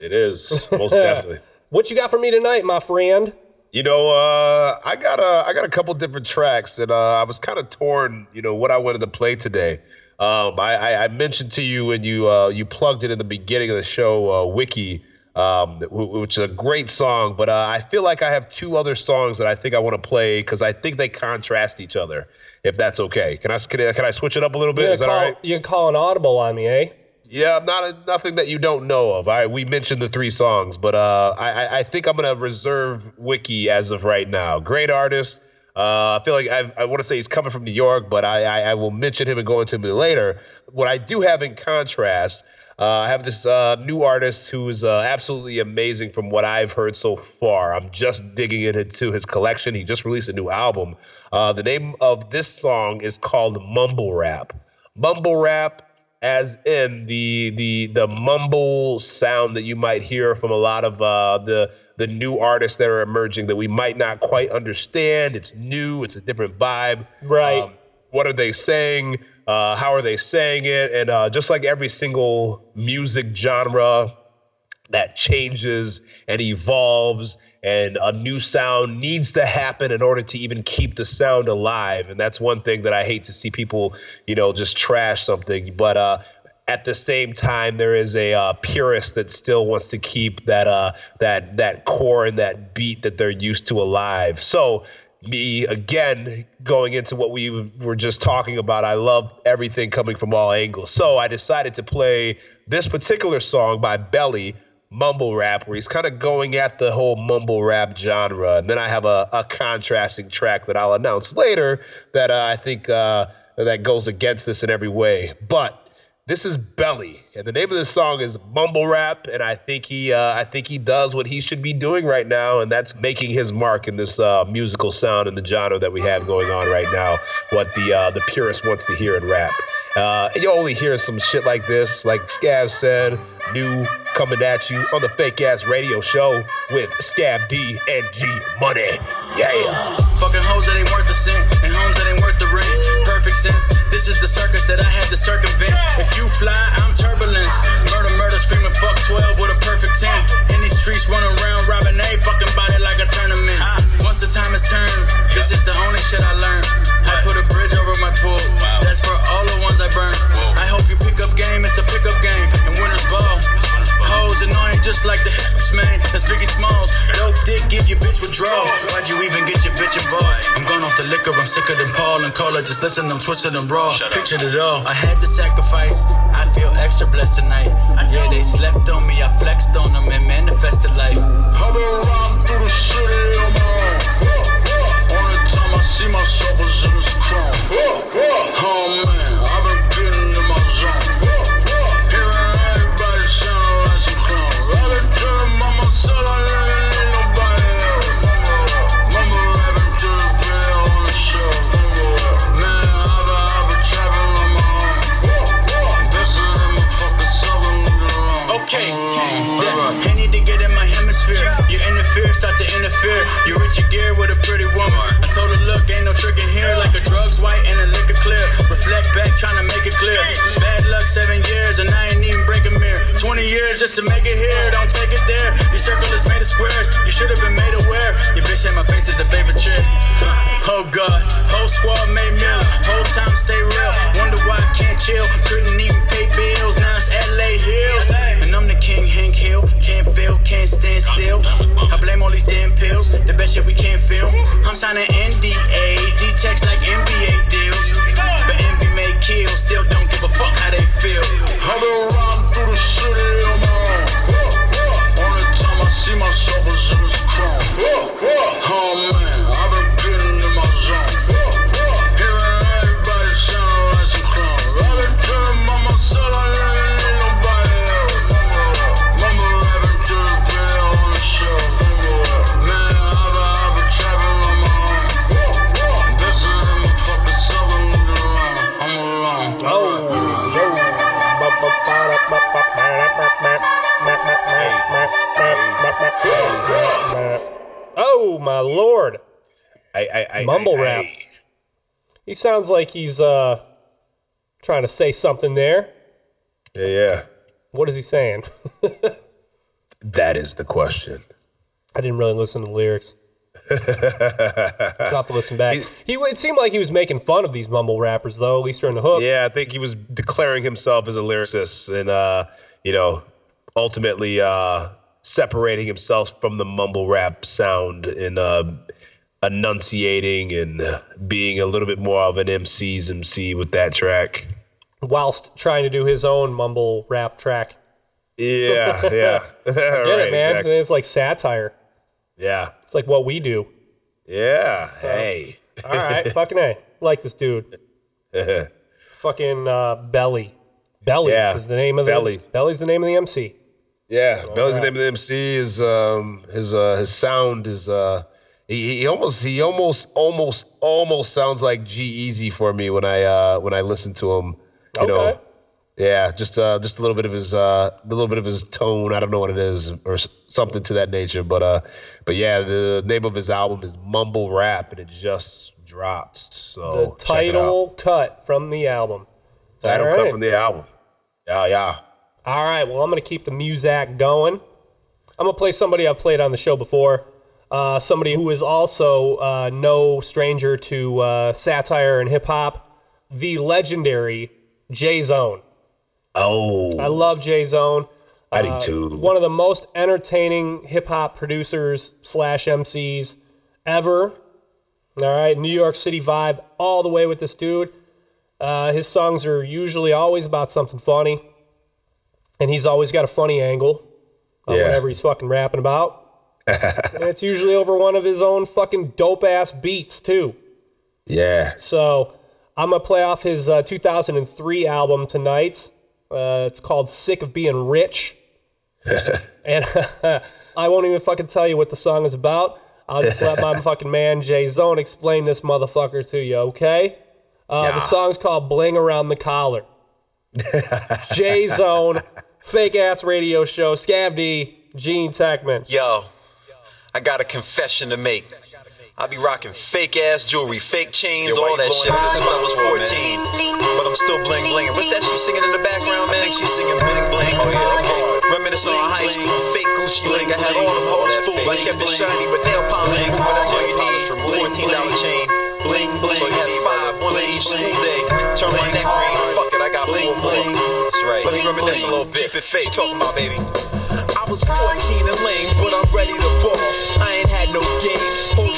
It is most definitely. What you got for me tonight, my friend? You know, uh, I got a I got a couple different tracks that uh, I was kind of torn. You know what I wanted to play today. Um, I, I, I mentioned to you when you uh, you plugged it in the beginning of the show, uh, Wiki, um, wh- which is a great song. But uh, I feel like I have two other songs that I think I want to play because I think they contrast each other. If that's okay, can I can I, can I switch it up a little bit? Is that call, all right? you call an audible on me, eh? Yeah, not a, nothing that you don't know of. I we mentioned the three songs, but uh, I I- think I'm gonna reserve Wiki as of right now. Great artist. Uh, I feel like I, I want to say he's coming from New York, but I, I, I will mention him and go into him later. What I do have in contrast, uh, I have this uh, new artist who is uh, absolutely amazing from what I've heard so far. I'm just digging into his collection. He just released a new album. Uh, the name of this song is called Mumble Rap. Mumble Rap as in the the the mumble sound that you might hear from a lot of uh, the the new artists that are emerging that we might not quite understand. It's new. It's a different vibe. Right. Um, what are they saying? Uh, how are they saying it? And uh, just like every single music genre that changes and evolves and a new sound needs to happen in order to even keep the sound alive. And that's one thing that i hate to see people you know just trash something. But uh at the same time there is a uh, purist that still wants to keep that uh that that core and that beat that they're used to alive. So me again going into what we were just talking about i love everything coming from all angles. So i decided to play this particular song by belly mumble rap where he's kind of going at the whole mumble rap genre. And then I have a, a contrasting track that I'll announce later that uh, I think uh, that goes against this in every way. But this is Belly, and the name of this song is Mumble Rap, and I think he, uh, I think he does what he should be doing right now, and that's making his mark in this uh, musical sound and the genre that we have going on right now. What the uh, the purist wants to hear in rap. Uh, and you only hear some shit like this, like Scav said, new coming at you on the fake ass radio show with Scav D and G Money. Yeah. Fucking hoes that ain't worth a cent and homes that ain't worth the rent. Perfect sense. This is the circus that I had to circumvent. If you fly, I'm turbulence. Murder, murder, screaming fuck 12 with a perfect 10. In these streets, running around, robbing a fucking body like a tournament. The time has turned, this is the only shit I learned. I put a bridge over my pool. That's for all the ones I burn. I hope you pick up game. It's a pickup game and winners ball. Hoes annoying just like the hips, man. That's Biggie Smalls. Dope dick, give your bitch withdrawal. Why'd you even get your bitch involved? I'm gone off the liquor, I'm sicker than Paul and Cola. Just listen, I'm twisted and raw. Pictured it all. I had to sacrifice. I feel extra blessed tonight. Yeah, they slept on me. I flexed on them and manifested life. I've been through the city on my sounds like he's uh trying to say something there. yeah, yeah. What is he saying? That is the question. I didn't really listen to the lyrics. I'll to listen back. He it seemed like he was making fun of these mumble rappers though, at least during the hook. Yeah, I think he was declaring himself as a lyricist and, uh, you know, ultimately uh, separating himself from the mumble rap sound and uh, enunciating and being a little bit more of an MC's MC with that track. Whilst trying to do his own mumble rap track. Yeah, yeah. Get Right, it, man? exactly. It's like satire. Yeah, It's like what we do. yeah. Hey, All right, fucking a. Like this dude. fucking uh, Belly. Belly Yeah, is the name of the Belly. Belly's the name of the MC. Yeah, Belly's the name of the MC. His um his uh his sound is uh he, he almost he almost almost almost sounds like G-Eazy for me when I uh when I listen to him. You Okay. know. Yeah, just uh just a little bit of his uh a little bit of his tone. I don't know what it is or something to that nature, but uh but yeah, the name of his album is Mumble Rap and it just dropped. So The check it out. title cut from the album. title All cut from the album. Yeah, yeah. All right, well, I'm going to keep the music going. I'm going to play somebody I've played on the show before. Uh, somebody who is also uh, no stranger to uh, satire and hip hop, the legendary J Zone. Oh, I love J Zone. I do too. One of the most entertaining hip hop producers slash MCs ever. All right, New York City vibe all the way with this dude. Uh, his songs are usually always about something funny, and he's always got a funny angle on Yeah. whatever he's fucking rapping about. and it's usually over one of his own fucking dope ass beats too. yeah. So I'm gonna play off his uh, 2003 album tonight. Uh, it's called "Sick of Being Rich," and I won't even fucking tell you what the song is about. I'll just let my fucking man J Zone explain this motherfucker to you. Okay? Uh, The Yeah. song's called "Bling Around the Collar." J Zone, fake ass radio show, Scav D, Gene Techman. Yo, I got a confession to make. I be rocking fake ass jewelry, fake chains, Yo, all that shit since I was 14. But I'm still bling blinging. What's that she singing in the background, man? I think she's singing bling bling. Oh yeah, okay. Reminiscing on high school, fake Gucci link. I had all them hoes fooled. I kept it shiny, but nail polish remover. That's all you need. $14 chain. Bling bling. So you had five, one for each school day. Turn my neck green. Fuck it, I got four more. That's right. Let me reminisce a little bit. Keep it fake. Talking about baby. I was 14 and lame, but I'm ready to ball. I ain't had no game,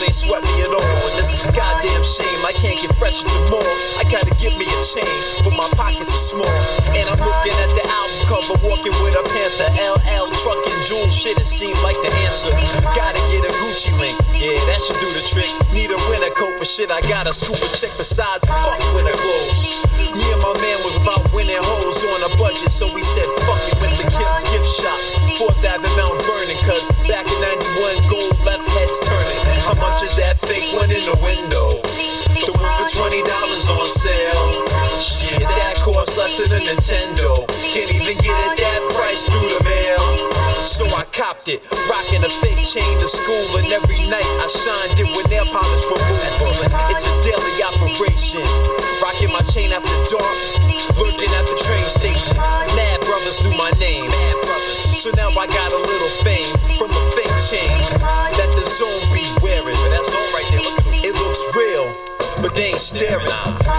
ain't sweat me at all. And this is a goddamn shame, I can't get fresh at the mall. I gotta get me a chain, but my pockets are small. And I'm looking at the album cover, walking with a Panther. LL trucking jewel shit, it seemed like the answer. Gotta get a Gucci link, yeah, that should do the trick. Need a winter coat, but shit, I got a scoop of chick besides fuck winter clothes. Me and my man was about winning hoes on a budget, so we said fuck it, went to Kim's gift shop. Fourth Avenue, Mount Vernon, cause back in 91, gold left. Much is that fake one in the window? The one for $20 on sale. Shit, that cost less than a Nintendo. Can't even get it that price through the mail. So I copped it, rocking a fake chain to school, and every night I shined it with nail polish remover. It's a daily operation. Rocking my chain after dark, lurking at the train station. Mad brothers knew my name. So now I got a little fame from a that the zone be wearing. It looks real. But they ain't staring.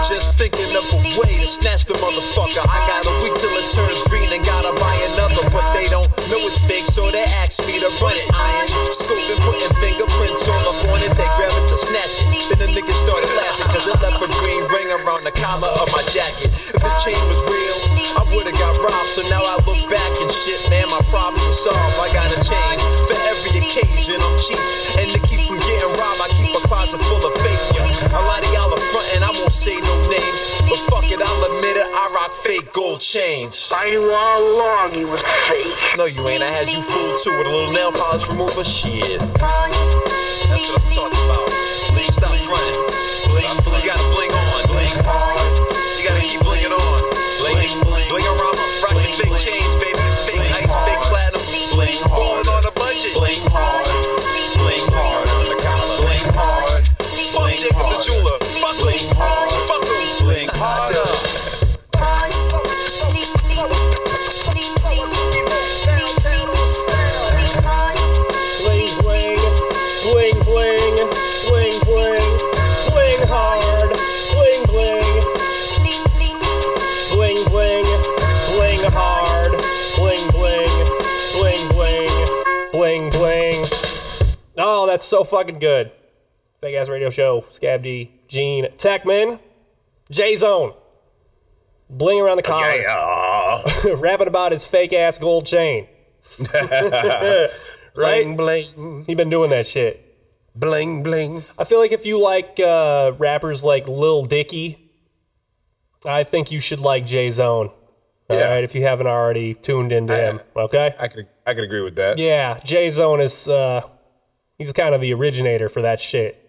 Just thinking of a way to snatch the motherfucker. I got a week till it turns green and gotta buy another. But they don't know it's fake, so they ask gold chains. I knew all along he was fake. No, you ain't. I had you fooled too with a little nail polish remover. Shit. That's what I'm talking so fucking good. Fake ass radio show, Scav D, Gene, Techman, J Zone. Bling around the collar, Yeah. rapping about his fake ass gold chain. right? Bling bling. He been doing that shit. Bling bling. I feel like if you like uh, rappers like Lil Dicky, I think you should like J Zone. All right, Yeah. if you haven't already tuned into him, okay? I could I could agree with that. Yeah, J Zone is uh, he's kind of the originator for that shit.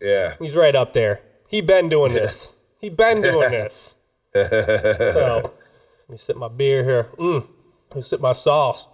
Yeah. He's right up there. He been doing this. He been doing this. so let me sip my beer here. Mm. Let me sip my sauce.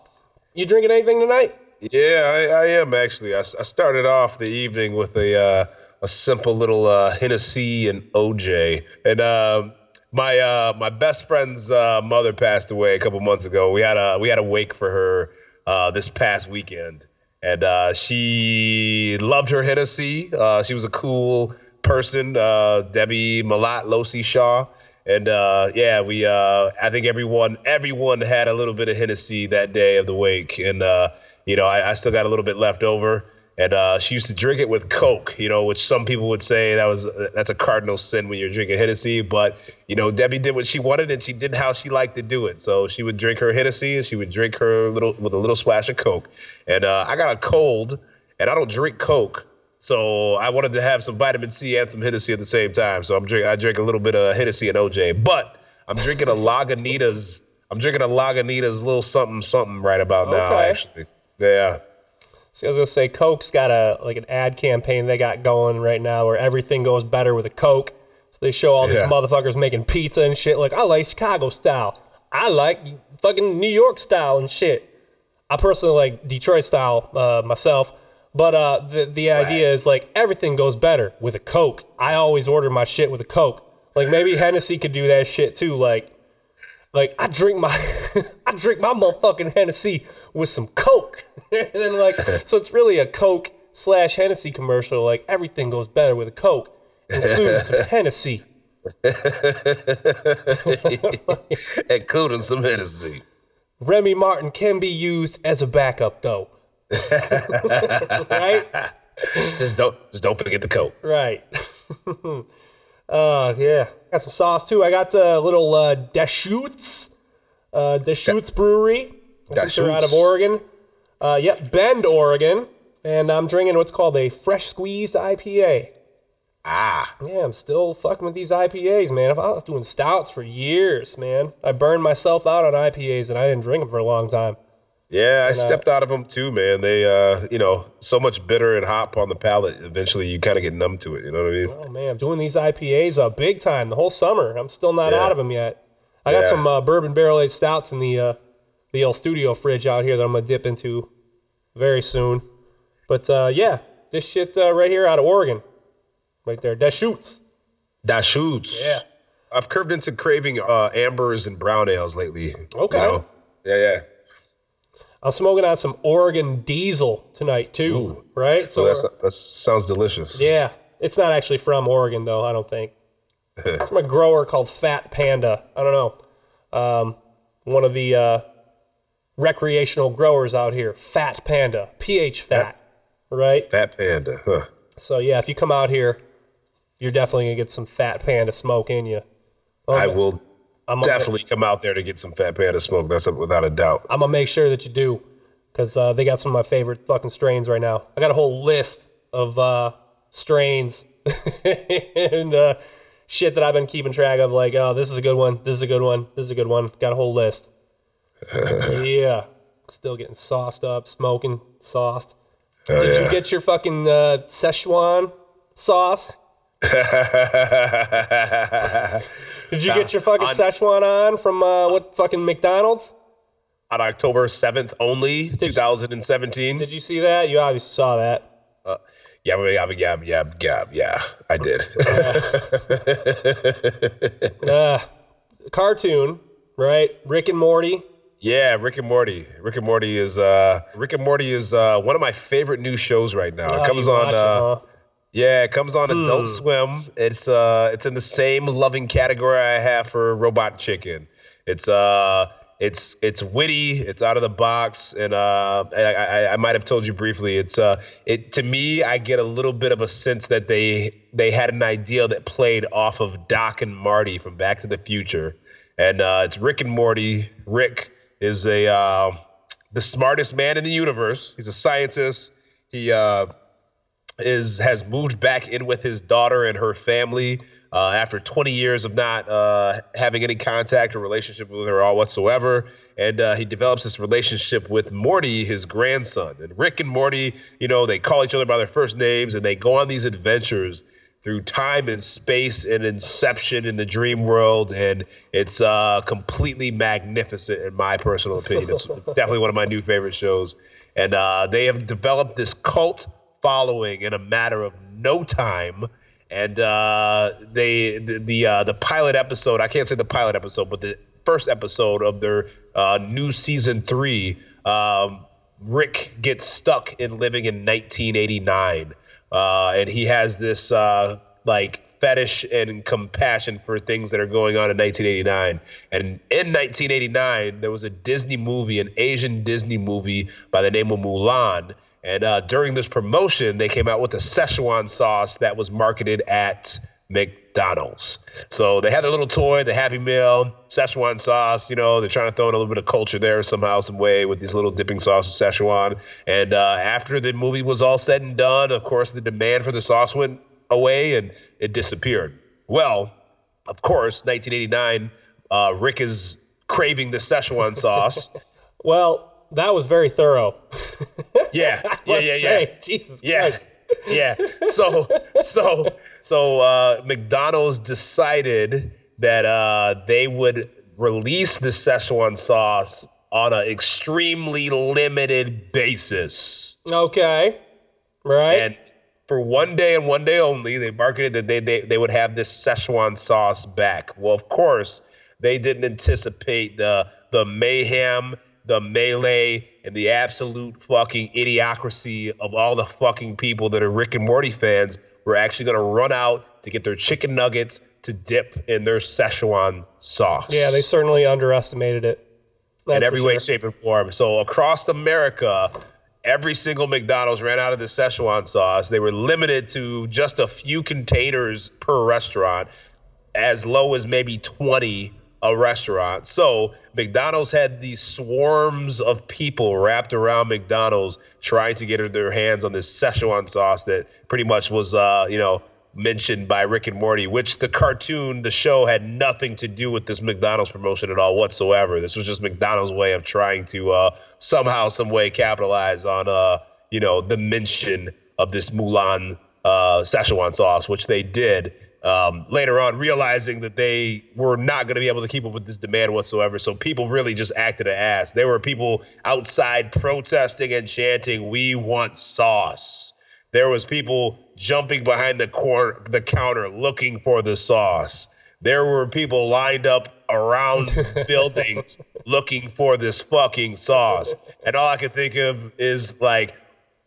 You drinking anything tonight? Yeah, I, I am actually. I started off the evening with a uh, a simple little uh, Hennessy and OJ, and um my uh, my best friend's uh, mother passed away a couple months ago. We had a we had a wake for her uh, this past weekend, and uh, she loved her Hennessy. Uh, she was a cool person, uh, Debbie Malat Losi Shaw. And uh, yeah, we uh, I think everyone everyone had a little bit of Hennessy that day of the wake, and uh, you know I, I still got a little bit left over. And uh, she used to drink it with Coke, you know, which some people would say that was that's a cardinal sin when you're drinking Hennessy. But you know, Debbie did what she wanted, and she did how she liked to do it. So she would drink her Hennessy, and she would drink her little with a little splash of Coke. And uh, I got a cold, and I don't drink Coke. So I wanted to have some vitamin C and some Hennessy at the same time. So I'm drink I drink a little bit of Hennessy and OJ, but I'm drinking a Lagunitas. I'm drinking a Lagunitas little something something right about now. Okay. Actually, yeah. So I was gonna say Coke's got a like an ad campaign they got going right now where everything goes better with a Coke. So they show all these Yeah. motherfuckers making pizza and shit. Like I like Chicago style. I like fucking New York style and shit. I personally like Detroit style uh, myself. But uh, the the idea is like everything goes better with a Coke. I always order my shit with a Coke. Like maybe Hennessy could do that shit too. Like like I drink my I drink my motherfucking Hennessy with some Coke. and then like so it's really a Coke slash Hennessy commercial. Like everything goes better with a Coke, including some Hennessy. Including some Hennessy. Remy Martin can be used as a backup though. right? Just don't just don't forget the Coke. Right. uh yeah. Got some sauce too. I got the little uh Deschutes. Uh Deschutes Brewery. I think they're out of Oregon. Uh yep, Bend, Oregon. And I'm drinking what's called a fresh squeezed IPA. Ah, Yeah, I'm still fucking with these IPAs, man. If I was doing stouts for years, man, I burned myself out on IPAs and I didn't drink them for a long time. yeah. I uh, stepped out of them too, man. They, uh, you know, so much bitter and hop on the palate. Eventually, you kind of get numb to it. You know what I mean? Oh man, I'm doing these IPAs uh, big time the whole summer. I'm still not Yeah. out of them yet. I got some uh, bourbon barrel aged stouts in the uh, the old studio fridge out here that I'm gonna dip into very soon. But uh, yeah, this shit uh, right here out of Oregon, right there, Deschutes. Deschutes. Yeah. I've curved into craving uh, ambers and brown ales lately. Okay. You know? Yeah, yeah. I'm smoking on some Oregon Diesel tonight too. Right? So that's, that sounds delicious. yeah, it's not actually from Oregon though. I don't think. From a grower called Fat Panda. I don't know. Um, one of the uh, recreational growers out here, Fat Panda, PH Fat, right? Fat Panda. Huh. So yeah, if you come out here, you're definitely gonna get some Fat Panda smoke in you. I will I'm gonna, definitely come out there to get some Fat Panda smoke. That's without a doubt. I'm gonna make sure that you do, because uh, they got some of my favorite fucking strains right now. I got a whole list of uh, strains and uh, shit that I've been keeping track of. Like, oh, this is a good one. This is a good one. This is a good one. Got a whole list. Yeah, still getting sauced up, smoking, sauced. Oh, Did yeah. you get your fucking uh, Szechuan sauce? Did you get your fucking on- Szechuan on from uh, what fucking McDonald's? On October 7th only, you- 2017. Did you see that? You obviously saw that. yeah, yeah, yeah, yeah, yeah, yeah. I did. Uh, cartoon, right? Rick and Morty. Yeah, Rick and Morty. Rick and Morty is uh Rick and Morty is uh one of my favorite new shows right now. Oh, it comes on watch it, uh huh? Yeah, it comes on Adult Hmm. Swim. It's uh it's in the same loving category I have for Robot Chicken. It's uh it's it's witty, it's out of the box, and uh I, I, I might have told you briefly. It's uh it to me I get a little bit of a sense that they they had an idea that played off of Doc and Marty from Back to the Future, and uh, it's Rick and Morty. Rick is a uh, the smartest man in the universe. He's a scientist. He uh is has moved back in with his daughter and her family uh, after 20 years of not uh, having any contact or relationship with her all whatsoever. And uh, he develops this relationship with Morty, his grandson. And Rick and Morty, you know, they call each other by their first names and they go on these adventures through time and space and inception in the dream world. And it's uh, completely magnificent, in my personal opinion. It's, it's definitely one of my new favorite shows. And uh, they have developed this cult following in a matter of no time and uh, they the the, uh, the pilot episode I can't say the pilot episode, but the first episode of their uh, new season three, um, Rick gets stuck in living in 1989, uh, and he has this uh, like fetish and compassion for things that are going on in 1989. And in 1989, there was a Disney movie, an Asian Disney movie by the name of Mulan and uh, during this promotion, they came out with a Szechuan sauce that was marketed at McDonald's. So they had a little toy, the Happy Meal, Szechuan sauce. You know, they're trying to throw in a little bit of culture there somehow, some way with these little dipping sauce of Szechuan. And uh, after the movie was all said and done, of course, the demand for the sauce went away and it disappeared. Well, of course, 1989, uh, Rick is craving the Szechuan sauce. Well, that was very thorough. Yeah, yeah, yeah, yeah. say, Jesus Yeah, Christ. yeah. So, so, so uh, McDonald's decided that uh, they would release the Szechuan sauce on an extremely limited basis, Okay. Right. and for one day and one day only, they marketed that they they, they would have this Szechuan sauce back. Well, of course, they didn't anticipate the the mayhem, the melee, and the absolute fucking idiocracy of all the fucking people that are Rick and Morty fans were actually going to run out to get their chicken nuggets to dip in their Szechuan sauce yeah, they certainly underestimated it. That's in every way, shape, and form. So across America, every single McDonald's ran out of the Szechuan sauce. They were limited to just a few containers per restaurant, as low as maybe 20 a restaurant. So McDonald's had these swarms of people wrapped around McDonald's trying to get their hands on this Szechuan sauce that pretty much was, uh, you know, mentioned by Rick and Morty, which the cartoon, the show had nothing to do with this McDonald's promotion at all whatsoever. This was just McDonald's way of trying to uh, somehow, some way capitalize on, uh, you know, the mention of this Mulan uh, Szechuan sauce, which they did. Um, later on, realizing that they were not going to be able to keep up with this demand whatsoever, so people really just acted an ass. There were people outside protesting and chanting, "We want sauce." There was people jumping behind the cor- the counter looking for the sauce. There were people lined up around buildings looking for this fucking sauce. And all I can think of is like,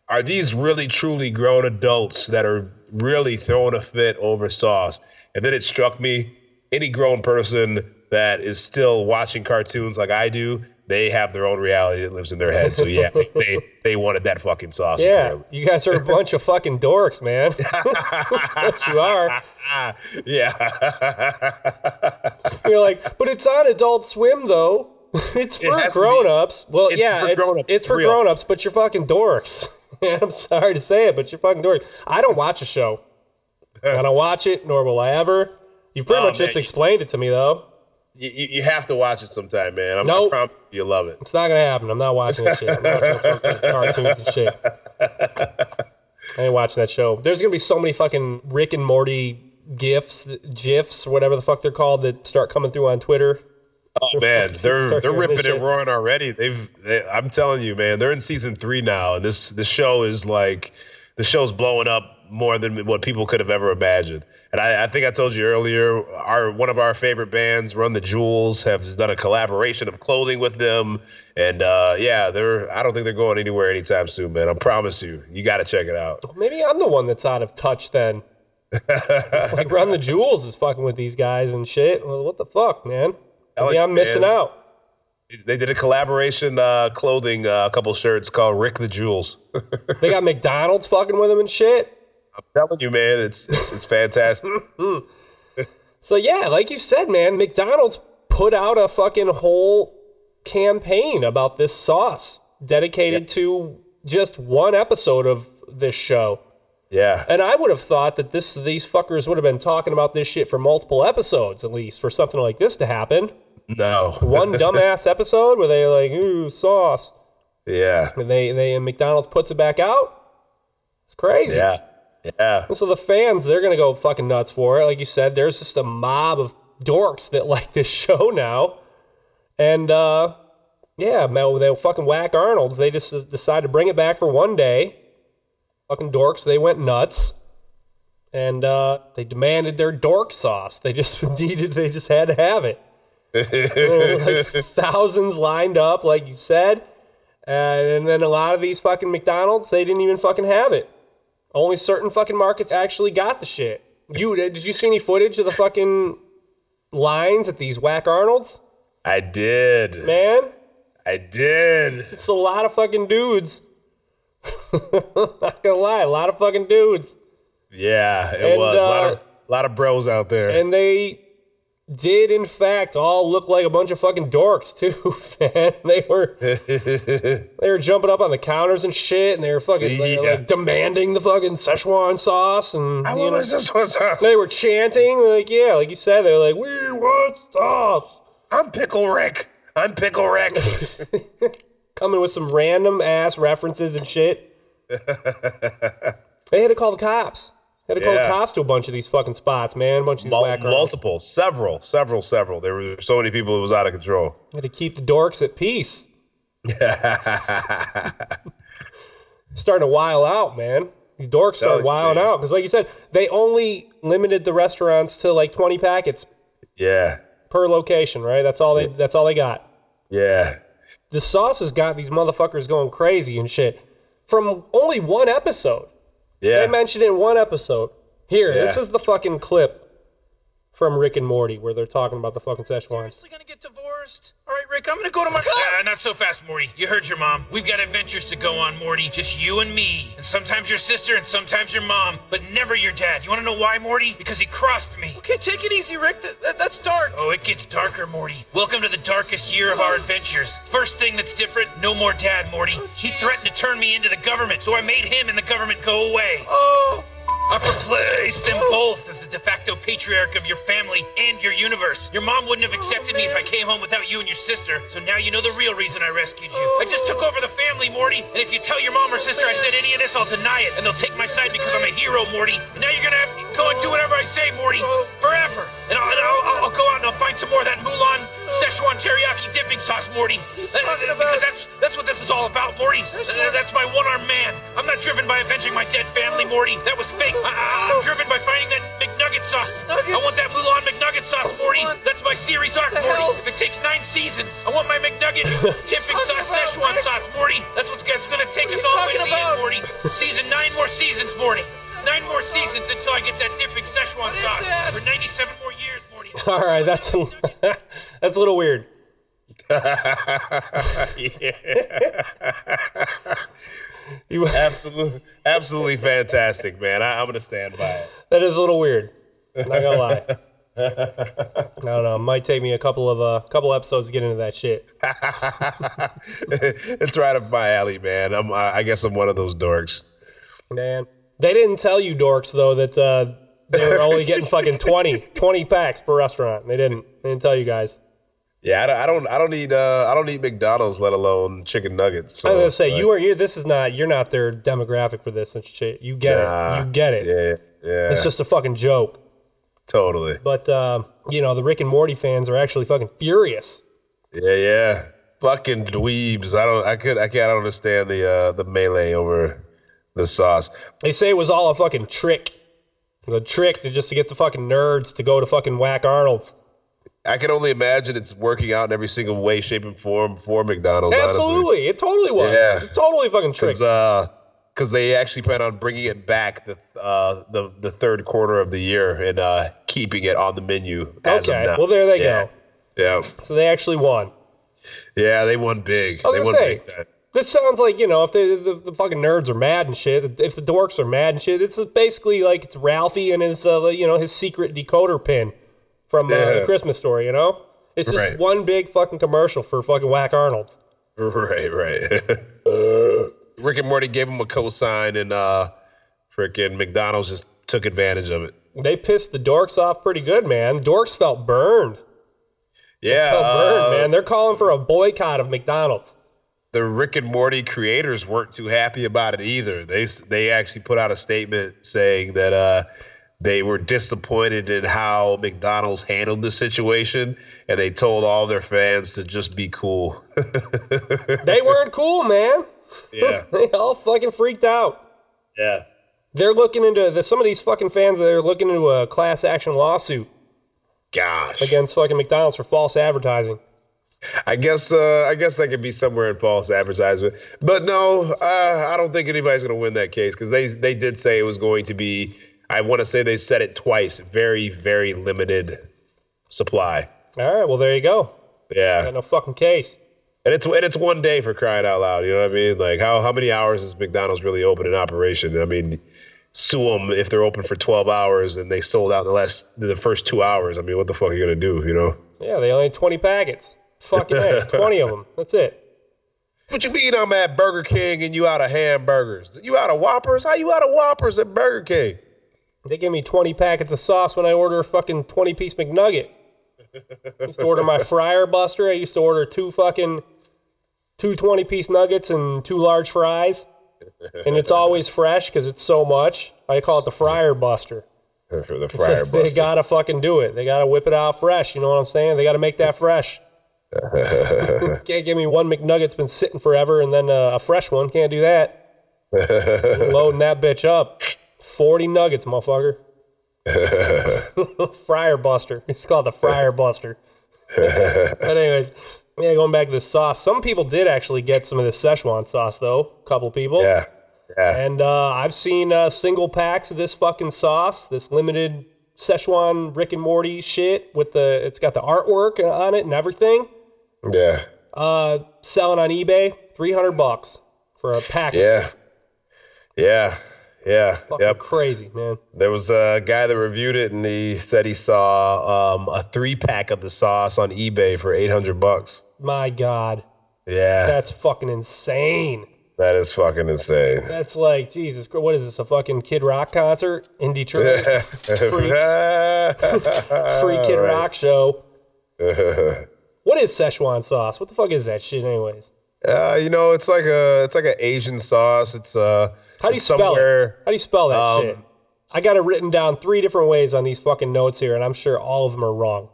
are these really truly grown adults that are really throwing a fit over sauce? And then it struck me any grown person that is still watching cartoons like I do, they have their own reality that lives in their head. So yeah, they, they wanted that fucking sauce. Yeah, you guys are a bunch of fucking dorks, man. What you are. yeah. You're like, but it's on Adult Swim though. it's for be. grown-ups. Well, It's yeah, for it's, grown-ups, it's for real. grown-ups, but you're fucking dorks. I'm sorry to say it, but you're fucking dorks. I don't watch a show. I don't watch it, nor will I ever. You've pretty Oh, much man, just you- explained it to me though. you, you you have to watch it sometime, man. I'm, Nope. I you, love it. It's not gonna happen. I'm not watching that shit. I'm not watching fucking cartoons and shit. I ain't watching that show. There's gonna be so many fucking Rick and Morty gifs, gifs, whatever the fuck they're called, that start coming through on Twitter. Oh man, they're they're ripping and roaring already. They've, they, I'm telling you, man, they're in season three now, and this the show is like the show's blowing up more than what people could have ever imagined. And I, I think I told you earlier, our one of our favorite bands, Run the Jewels, have done a collaboration of clothing with them, and uh, yeah, they're. I don't think they're going anywhere anytime soon, man. I promise you, you got to check it out. Maybe I'm the one that's out of touch then. like Run the Jewels is fucking with these guys and shit. Well, what the fuck, man? Maybe like I'm missing man. out. They did a collaboration uh, clothing, uh, a couple shirts called Rick the Jewels. They got McDonald's fucking with them and shit. I'm telling you, man, it's it's, it's fantastic. So yeah, like you said, man, McDonald's put out a fucking whole campaign about this sauce dedicated to just one episode of this show. Yeah. And I would have thought that this these fuckers would have been talking about this shit for multiple episodes at least for something like this to happen. No. One dumbass episode where they like, ooh, sauce. Yeah. And they they and McDonald's puts it back out. It's crazy. Yeah. Yeah. And so the fans, they're gonna go fucking nuts for it. Like you said, there's just a mob of dorks that like this show now. And uh yeah, man, they fucking whack Arnold's. They just decided to bring it back for one day. Fucking dorks, they went nuts. And uh they demanded their dork sauce. They just needed they just had to have it. There like thousands lined up, like you said. And, and then a lot of these fucking McDonald's, they didn't even fucking have it. Only certain fucking markets actually got the shit. You did you see any footage of the fucking lines at these whack Arnold's? I did. Man, I did. it's a lot of fucking dudes. Not gonna lie, a lot of fucking dudes. Yeah, it And, was. a lot uh, of lot of bros out there. And they did in fact all look like a bunch of fucking dorks too, man. They were they were jumping up on the counters and shit, and they were fucking like, Yeah. like, demanding the fucking Szechuan sauce, and I you know, was this was uh, they were chanting like, yeah, like you said, they're like, we want sauce. I'm Pickle Rick. I'm Pickle Rick. Coming with some random ass references and shit. they had to call the cops. They had to call the Yeah. cops to a bunch of these fucking spots, man. A bunch of these Mul- multiple, several, several, several. There were so many people it was out of control. Had to keep the dorks at peace. starting to while out, man. These dorks started Telling wiling out because, like you said, they only limited the restaurants to like twenty packets Yeah, per location, right? That's all they. That's all they got. yeah, The sauce has got these motherfuckers going crazy and shit from only one episode. Yeah. They mentioned it in one episode. Here, this is the fucking clip from Rick and Morty where they're talking about the fucking Szechuan. Seriously gonna get divorced? All right, Rick, I'm gonna go to my. Uh, not so fast, Morty. You heard your mom. We've got adventures to go on, Morty. Just you and me, and sometimes your sister, and sometimes your mom, but never your dad. You wanna know why, Morty? Because he crossed me. Okay, take it easy, Rick. That, that- that's dark. Oh, it gets darker, Morty. Welcome to the darkest year of our adventures. First thing that's different: no more dad, Morty. He threatened to turn me into the government, so I made him and the government go away. Oh. I've replaced them both as the de facto patriarch of your family and your universe. Your mom wouldn't have accepted me if I came home without you and your sister, so now you know the real reason I rescued you. I just took over the family, Morty, and if you tell your mom or sister I said any of this, I'll deny it, and they'll take my side because I'm a hero, Morty. And now you're gonna have to go and do whatever I say, Morty, forever. And I'll, and I'll, I'll- I'll go out and I'll find some more of that Mulan Szechuan teriyaki dipping sauce, Morty. Because that's that's what this is all about, Morty. Uh, That's my one-armed man. I'm not driven by avenging my dead family, Morty. That was fake. I, I'm driven by finding that McNugget sauce. I want that Mulan McNugget sauce, Morty. That's my series arc, Morty. If it takes nine seasons, I want my McNugget dipping sauce, Szechuan sauce, Morty. That's what's that's gonna take us all the way to the end, Morty. Season nine more seasons, Morty. Nine more seasons until I get that dipping Szechuan sauce for 97 more years. All right, that's a, that's a little weird. You, absolutely, absolutely fantastic, man. I, I'm gonna stand by it. that is a little weird. I'm Not gonna lie. I don't know. It might take me a couple of uh, couple episodes to get into that shit. it's right up my alley, man. I'm, I I guess I'm one of those dorks. Man, they didn't tell you dorks though that uh, they were only getting fucking 20, 20 packs per restaurant. They didn't. They didn't tell you guys. Yeah, I don't, I don't, I don't need, uh, I don't need McDonald's, let alone chicken nuggets. I was gonna say like, you are. You. This is not. You're not their demographic for this and shit. You get nah, it. You get it. Yeah, yeah. It's just a fucking joke. totally. But um, you know the Rick and Morty fans are actually fucking furious. Yeah, yeah. Fucking dweebs. I don't, I could, I can't understand the, uh, the melee over the sauce. They say it was all a fucking trick. The trick to just to get the fucking nerds to go to fucking Whack Arnold's. I can only imagine it's working out in every single way, shape, and form for McDonald's. honestly. Absolutely, it totally was. Yeah. It's totally fucking trick. because uh, they actually plan on bringing it back the uh, the the third quarter of the year and uh, keeping it on the menu. Okay, well, there they yeah. go. Yeah, So they actually won. yeah, they won big. I was they gonna won say, big. This sounds like you know if they, the, the fucking nerds are mad and shit, if the dorks are mad and shit, it's basically like it's Ralphie and his uh, you know his secret decoder pin from uh, Yeah. the Christmas story. You know, it's just Right. one big fucking commercial for fucking Whack Arnold's. Right, right. Rick and Morty gave him a cosign and uh, Freaking McDonald's just took advantage of it. They pissed the dorks off pretty good, man. Dorks felt burned. Yeah, Felt burned, uh, man. They're calling for a boycott of McDonald's. The Rick and Morty creators weren't too happy about it either. They they actually put out a statement saying that uh, they were disappointed in how McDonald's handled the situation, and they told all their fans to just be cool. They weren't cool, man. yeah, They all fucking freaked out. yeah. They're looking into the, some of these fucking fans. They're looking into a class action lawsuit Gosh, against fucking McDonald's for false advertising. I guess uh, I guess that could be somewhere in false advertisement, but no, uh, I don't think anybody's going to win that case because they they did say it was going to be. I want to say they said it twice. Very very limited supply. All right, well there you go. Yeah, Got no fucking case. And it's and it's one day for crying out loud. You know what I mean? Like how how many hours is McDonald's really open in operation? I mean, sue them if they're open for twelve hours and they sold out in the last the first two hours. I mean, what the fuck are you gonna do? You know? Yeah, they only had 20 packets. Fucking A, 20 of them. That's it. What you mean I'm at Burger King and you out of hamburgers? You out of Whoppers? How you out of Whoppers at Burger King? They give me 20 packets of sauce when I order a fucking 20 piece McNugget. I used to order my fryer buster. I used to order two fucking two 20 piece nuggets and two large fries. And it's always fresh because it's so much. I call it the fryer buster. The fryer like they gotta fucking do it. They gotta whip it out fresh. You know what I'm saying? They gotta make that fresh. Can't give me one McNugget's been sitting forever and then uh, a fresh one. Can't do that. Loading that bitch up. 40 nuggets, motherfucker. fryer buster. It's called the fryer buster. but anyways, yeah, going back to the sauce. Some people did actually get some of this Szechuan sauce though. A couple people. yeah, yeah. And uh, I've seen uh, single packs of this fucking sauce, this limited Szechuan Rick and Morty shit with the it's got the artwork on it and everything. Yeah. Uh, selling on eBay, three hundred bucks for a pack. Yeah. Yeah. Yeah. fucking Yep. crazy, man. There was a guy that reviewed it, and he said he saw um, a three pack of the sauce on eBay for eight hundred bucks. My God, Yeah, that's fucking insane. that is fucking insane. That's like Jesus. Christ, What is this? A fucking Kid Rock concert in Detroit? free, free Kid Rock show. What is Szechuan sauce? What the fuck is that shit, anyways? Uh, you know, it's like a it's like an Asian sauce. It's uh, How do you spell it? How do you spell that um, shit? I got it written down three different ways on these fucking notes here, and I'm sure all of them are wrong.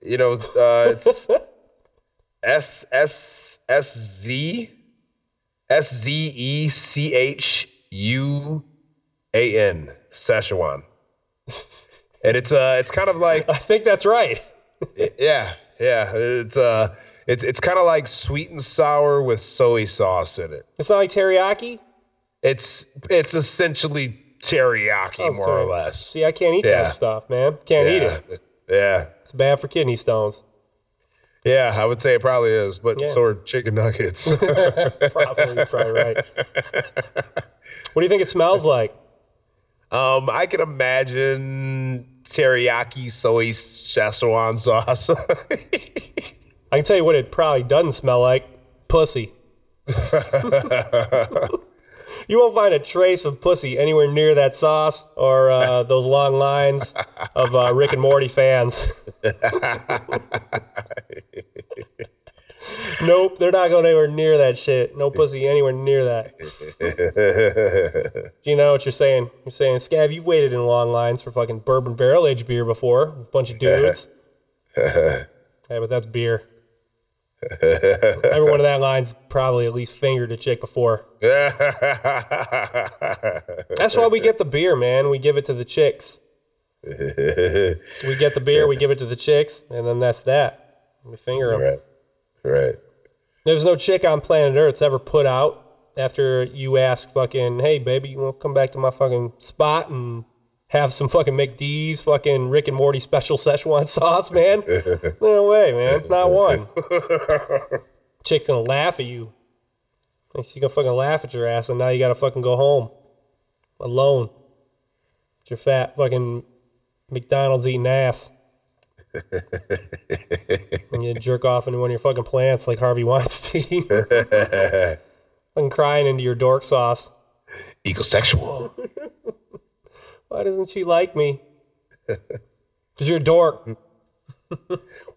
You know, uh, it's S S S Z S Z E C H U A N Szechuan, and it's uh, it's kind of like I think that's right. yeah, yeah, it's uh, it's it's kind of like sweet and sour with soy sauce in it. It's not like teriyaki. It's it's essentially teriyaki, Oh, more sorry. or less. See, I can't eat Yeah. that stuff, man. Can't eat it. Yeah, It's bad for kidney stones. yeah, I would say it probably is, but Yeah. so are chicken nuggets. Probably, probably right. What do you think it smells like? um, I can imagine teriyaki soy Szechuan sauce. I can tell you what it probably doesn't smell like. Pussy. you won't find a trace of pussy anywhere near that sauce or uh, those long lines of uh, Rick and Morty fans. Nope, they're not going anywhere near that shit. No pussy anywhere near that. Do you know what you're saying? You're saying, Scav, you waited in long lines for fucking bourbon barrel aged beer before. A bunch of dudes. hey, but that's beer. Every one of that line's probably at least fingered a chick before. That's why we get the beer, man. We give it to the chicks. We get the beer, we give it to the chicks, and then that's that. We finger them. Right. There's no chick on planet Earth's ever put out after you ask fucking, hey baby, you want to come back to my fucking spot and have some fucking McD's fucking Rick and Morty special Szechuan sauce, man? no way, man. Not one. Chick's gonna laugh at you. She's gonna fucking laugh at your ass, and now you gotta fucking go home alone. With your fat fucking McDonald's eating ass. And you jerk off into one of your fucking plants like Harvey Weinstein. fucking crying into your dork sauce. Ecosexual. Why doesn't she like me? Because you're a dork.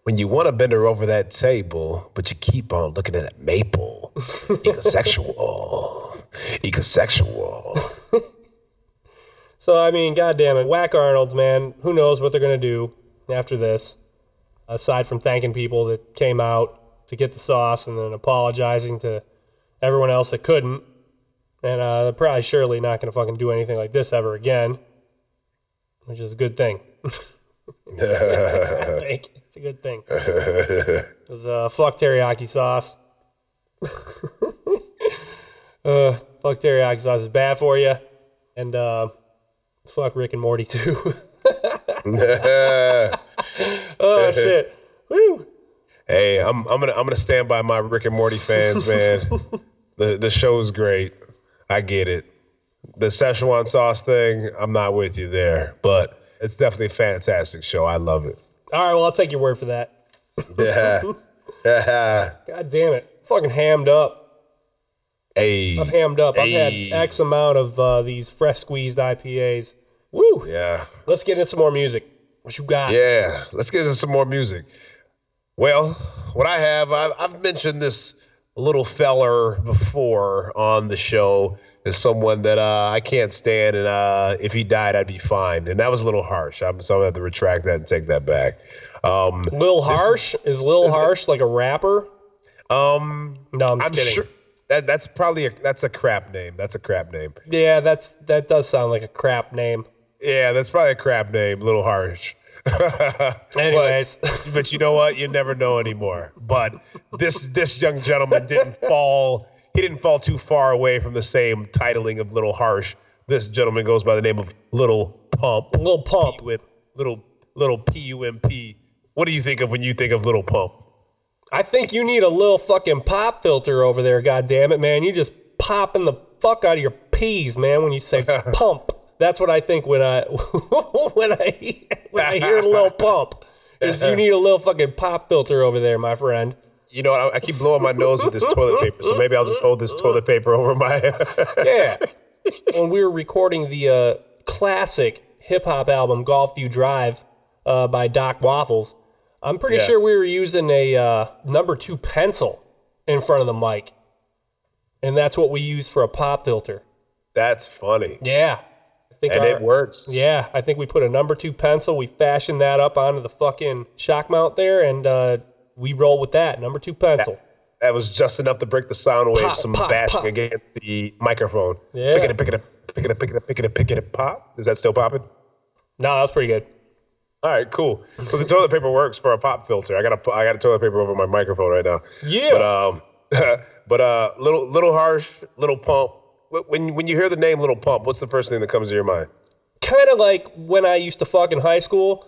When you want to bend her over that table, but you keep on looking at that maple. Ecosexual. Ecosexual. So, I mean, goddamn it. Whack Arnold's, man. Who knows what they're going to do after this, aside from thanking people that came out to get the sauce and then apologizing to everyone else that couldn't. And uh, they're probably surely not going to fucking do anything like this ever again, which is a good thing. I think it's a good thing. Because uh, fuck teriyaki sauce. uh, fuck teriyaki sauce is bad for you. And uh, fuck Rick and Morty too. Oh shit. Woo. Hey, I'm I'm gonna I'm gonna stand by my Rick and Morty fans, man. the the show's great. I get it. The Szechuan sauce thing, I'm not with you there, but it's definitely a fantastic show. I love it. All right, well I'll take your word for that. Yeah. yeah. God damn it. Fucking hammed up. Hey. I've hammed up. I've had X amount of uh, these fresh squeezed IPAs. Woo. Yeah. Let's get into some more music. What you got? Yeah, let's get into some more music. Well, what I have, I've, I've mentioned this little feller before on the show as someone that uh, I can't stand, and uh, if he died, I'd be fine. And that was a little harsh. I'm so I have to retract that and take that back. Um, Lil Harsh? Is Lil Harsh like a rapper? um, No, I'm just I'm kidding. sure that that's probably a that's a crap name. That's a crap name. Yeah, that's that does sound like a crap name. Yeah, that's probably a crap name. A little harsh. Anyways. but, but you know what? You never know anymore. But this this young gentleman didn't fall. He didn't fall too far away from the same titling of Little Harsh. This gentleman goes by the name of Little Pump. Little Pump. With little little P U M P. What do you think of when you think of Little Pump? I think you need a little fucking pop filter over there, God damn it, man. You just popping the fuck out of your peas, man, when you say pump. That's what I think when I when I when I hear Lil Pump. Is you need a little fucking pop filter over there, my friend. You know, I, I keep blowing my nose with this toilet paper, so maybe I'll just hold this toilet paper over my. Yeah. when we were recording the uh, classic hip hop album Golfview Drive uh, by Doc Waffles, I'm pretty Yeah. sure we were using a uh, number two pencil in front of the mic. And that's what we use for a pop filter. That's funny, Yeah. Think and our- it works. Yeah, I think we put a number two pencil. We fashioned that up onto the fucking shock mount there, and uh, we roll with that number two pencil. That was just enough to break the sound wave, Pop, some pop, bashing pop. against the microphone. Yeah. Pick it up, pick it up, pick it up, pick it up, pick it up, pick it up, pop. Is that still popping? No, that was pretty good. All right, cool. So the toilet paper works for a pop filter. I got a, I got a toilet paper over my microphone right now. Yeah. But um, but uh, little little harsh, little pump. Wh- When when you hear the name Little Pump, what's the first thing that comes to your mind? Kind of like when I used to fuck in high school.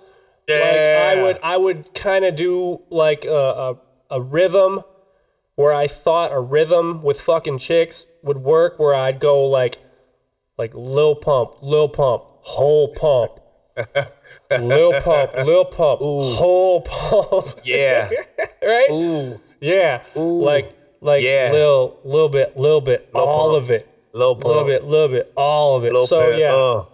Like I would I would kind of do like a, a a rhythm where I thought a rhythm with fucking chicks would work where I'd go like like lil pump, lil pump, whole pump. lil pump, lil pump, whole pump. Yeah. right? Ooh. Yeah. Like like Yeah. lil little bit, little bit, all pump. of it. Little Little pump. bit, little bit, all of it. Little so pump. yeah. Uh,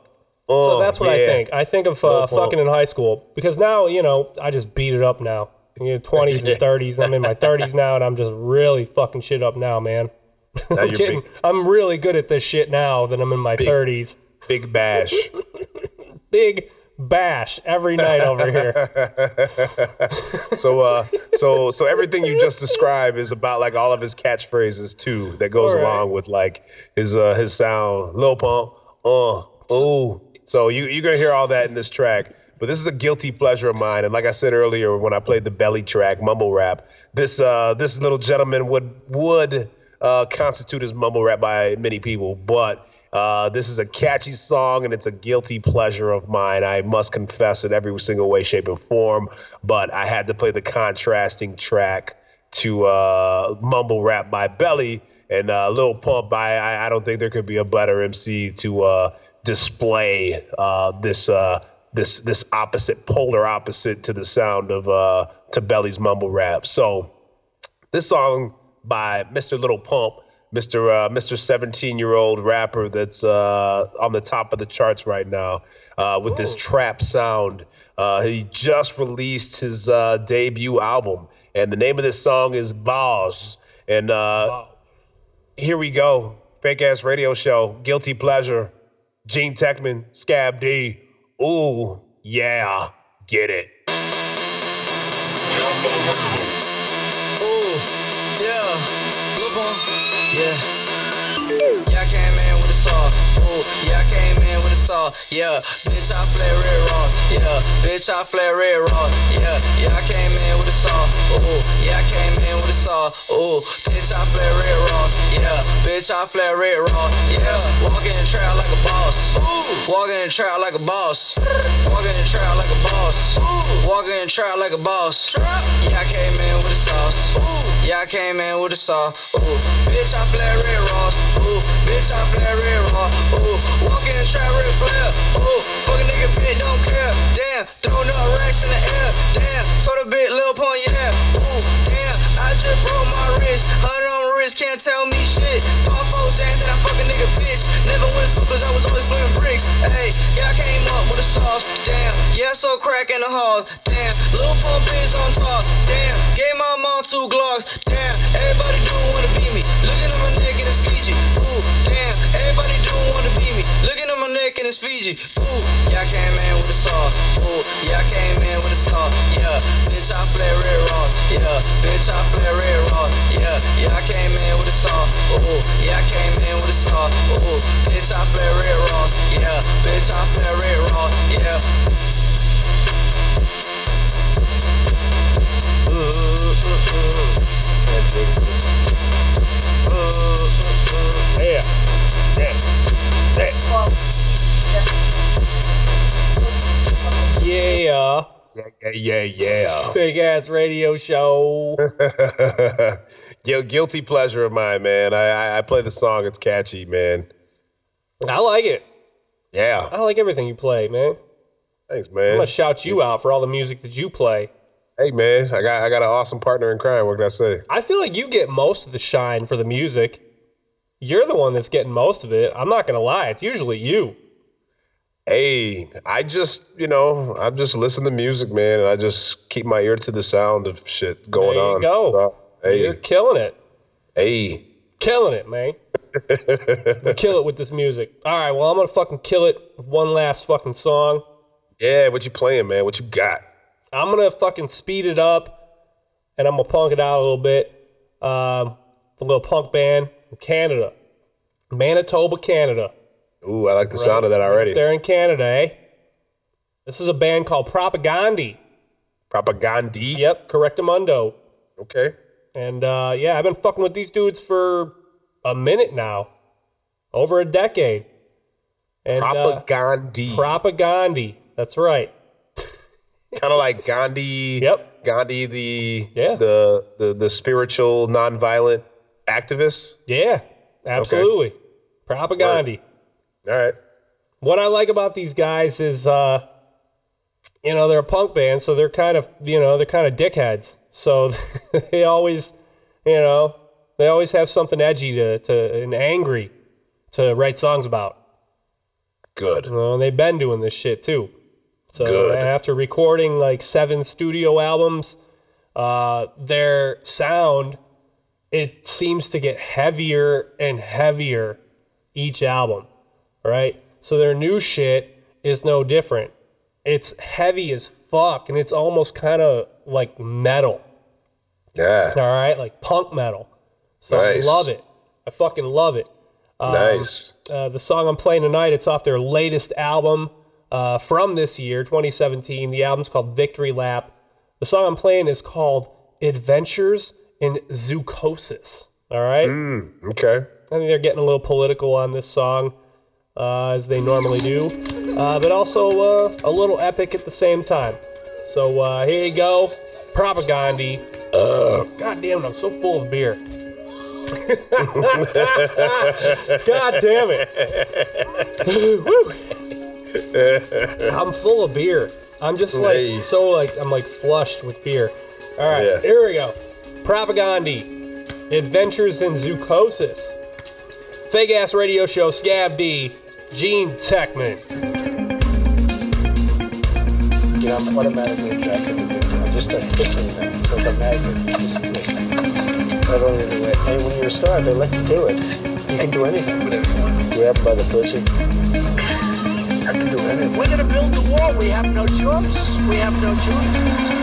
So uh, that's what I think. I think of uh, fucking in high school because now you know I just beat it up now. You know, twenties and thirties. I'm in my thirties now, and I'm just really fucking shit up now, man. Now I'm kidding. big, I'm really good at this shit now that I'm in my thirties. big bash. Big bash every night over here. So uh, so so everything you just described is about like all of his catchphrases too. That goes right. along with like his uh his sound, Lil Pump, uh, oh. So you you're gonna hear all that in this track. But this is a guilty pleasure of mine, and like I said earlier, when I played the belly track, mumble rap, this uh this little gentleman would would uh constitute as mumble rap by many people, but uh, this is a catchy song and it's a guilty pleasure of mine. I must confess in every single way, shape, and form. But I had to play the contrasting track to uh, Mumble Rap by Belly and uh, Lil Pump. I, I don't think there could be a better MC to uh, display uh, this uh, this this opposite, polar opposite to the sound of to Belly's Mumble Rap. So this song by Mr. Little Pump Mr. Uh, Mr. 17 year old rapper that's uh, on the top of the charts right now uh, with this trap sound. Uh, he just released his uh, debut album, and the name of this song is Boss. And uh, here we go. Fake ass radio show, Guilty Pleasure, Gene Techman, Scav D. Ooh, yeah, get it. Yeah. Saw. Ooh, yeah, I came in with a saw. Yeah, bitch, I flare red raw. Yeah, bitch, I flare red raw. Yeah, yeah, I came in with a saw. Ooh, yeah, I came in with a saw. Ooh, bitch, I flare red raw. Yeah, bitch, I flare red raw. Yeah, walking in the trap like a boss. Ooh, walking in the trap like a boss. Walking in the trap like a boss. Ooh, walking in the trap like a boss. Yeah, I came in with a sauce. Ooh, yeah, I came in with a saw. Ooh, bitch, I flare red raw. Ooh, bitch, I flare red raw. Ooh, walking in trap red flare. Ooh, fuck a nigga bitch, don't care. Damn, throwing up racks in the air. Damn, told a bit, Lil Pump, yeah. Ooh, damn, I just broke my wrist. Hundred on wrist, can't tell me shit. Pop ass and I fuck a nigga bitch. Never went to school cause I was always flipping bricks. Hey, yeah, I came up with a sauce. Damn, yeah, I so crack in the hall. Damn, Lil Pump is on top. Damn, gave my mom two Glocks. Damn, everybody do wanna be me. Looking at my neck and it's Fiji. Ooh, damn, everybody do wanna be me. Looking at my neck and it's Fiji. Ooh, yeah, I came in with a saw. Ooh, yeah, I came in with a saw. Yeah, bitch, I flare red raw. Yeah, bitch, I flare red raw. Yeah, yeah, I came in with a saw. Ooh, yeah, I came in with a saw. Ooh, bitch, I flare red raw. Yeah, bitch, I flare red raw. Yeah. Ooh, ooh, ooh. Yeah. Yeah. Yeah. Yeah, yeah, yeah, Big ass radio show. guilty pleasure of mine, man. I, I I play the song. It's catchy, man. I like it. Yeah. I like everything you play, man. Thanks, man. I'm gonna shout you out for all the music that you play. Hey, man. I got I got an awesome partner in crime. What can I say? I feel like you get most of the shine for the music. You're the one that's getting most of it. I'm not gonna lie, it's usually you. Hey, I just you know I just listen to music, man, and I just keep my ear to the sound of shit going There you on. go. So, hey, You're killing it. hey. Killing it, man. Kill it with this music. All right, well, I'm gonna fucking kill it with one last fucking song. Yeah, what you playing, man? What you got? I'm gonna fucking speed it up and I'm gonna punk it out a little bit. Um, the little punk band from Canada, Manitoba, Canada. Ooh, I like the sound of that already. They're in Canada, eh? This is a band called Propagandhi. Propagandhi. Yep, Correctamundo. Okay. And uh, yeah, I've been fucking with these dudes for a minute now, over a decade. And uh, Propagandhi. Propagandhi. That's right. Kind of like Gandhi. Yep. Gandhi, the Yeah. the the the spiritual nonviolent activist. Yeah, absolutely. Propagandhi. All right. What I like about these guys is, uh, you know, they're a punk band, so they're kind of, you know, they're kind of dickheads. So they always, you know, they always have something edgy to, to and angry to write songs about. Good. Well, they've been doing this shit too. So Good. after recording like seven studio albums, uh, their sound it seems to get heavier and heavier each album, right? So their new shit is no different. It's heavy as fuck, and it's almost kind of like metal. Yeah. All right, like punk metal. So Nice. I love it. I fucking love it. Um, Nice. Uh, the song I'm playing tonight, it's off their latest album uh, from this year, 2017. The album's called Victory Lap. The song I'm playing is called Adventures in Zoochosis. All right? Mm, okay. I think they're getting a little political on this song, uh, as they normally do, uh, but also uh, a little epic at the same time. So uh, here you go, Propagandhi. God damn it, I'm so full of beer. God damn it. Woo. I'm full of beer. I'm just like Hey. so like I'm like flushed with beer. All right, Yeah. here we go. Propagandhi. Adventures in Zoochosis. Fake ass radio show, Scav D, Gene Techman. You know, I'm automatically attracted to people. I just start kissing them. It's like a magnet. Just kiss. I don't even wait. Hey, when you're a star, they let you do it. You can do anything. Grab 'em by the pussy. Do anything. We're gonna build the wall. We have no choice. We have no choice.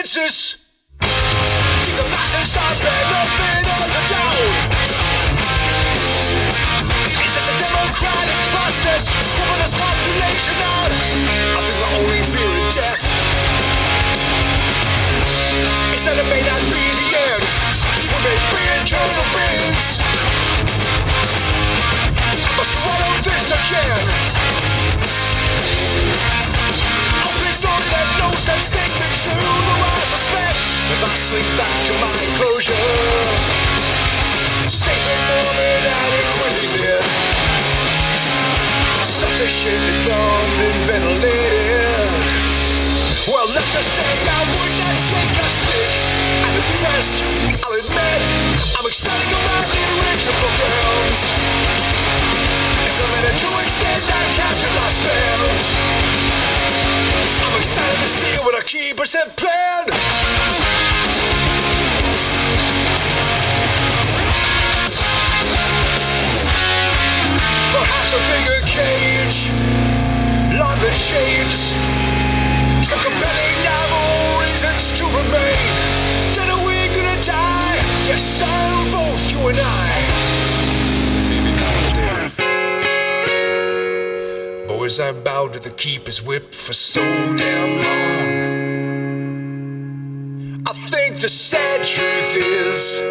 Consensus. Is this a democratic process? Pumping this population out. I think death. Is that it may not be the end. May be eternal beings. This again. Oh, please don't let no such thing be true. I if back to my enclosure, safe and warm and adequately lit, sufficiently plumbed and ventilated. Well, let's just say I would not shake a stick. I'm impressed, I'll admit. I'm excited about the original programs. Implemented to extend our captive spells. I'm excited to see what our keepers have planned. Perhaps a bigger cage, London shades, some compelling novel reasons to remain. Then are we gonna die? Yes, sir, both you and I. Maybe not today. Boys, I bowed to the keeper's whip for so damn long. I think the sad truth is,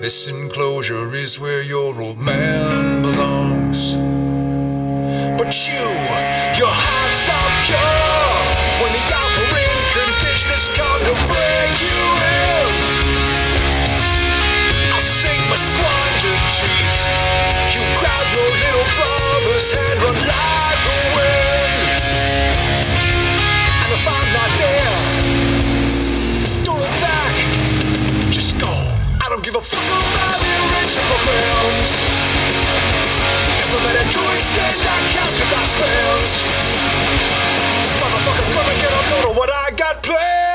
this enclosure is where your old man belongs. But you, your hearts are pure Motherfucker, come and get a load of what I got planned.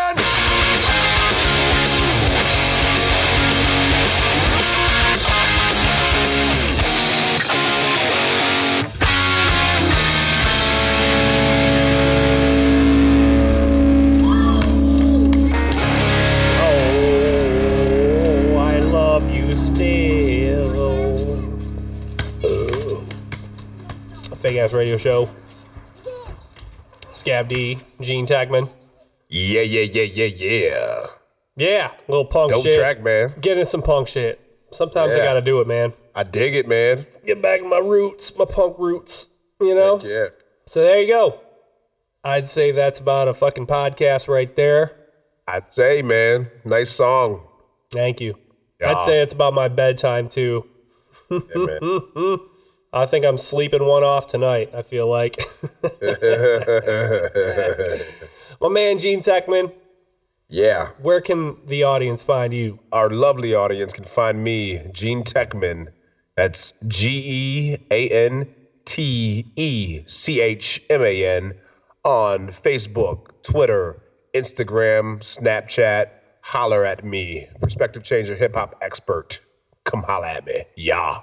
Fake ass radio show. Scav D, Gene Techman. Yeah, yeah, yeah, yeah, yeah. Yeah, little punk Dope shit. track, man. Get in some punk shit. Sometimes I gotta do it, man. I dig it, man. Get back to my roots, my punk roots. You know? Heck yeah. So there you go. I'd say that's about a fucking podcast right there. I'd say, man. Nice song. Thank you. Yeah. I'd say it's about my bedtime too. Yeah, man. I think I'm sleeping one off tonight. I feel like. my man Gene Techman, yeah. where can the audience find you? Our lovely audience can find me, Gene Techman. That's G E A N T E C H M A N on Facebook, Twitter, Instagram, Snapchat. Holler at me. Perspective changer, hip hop expert. Come holler at me. Yeah.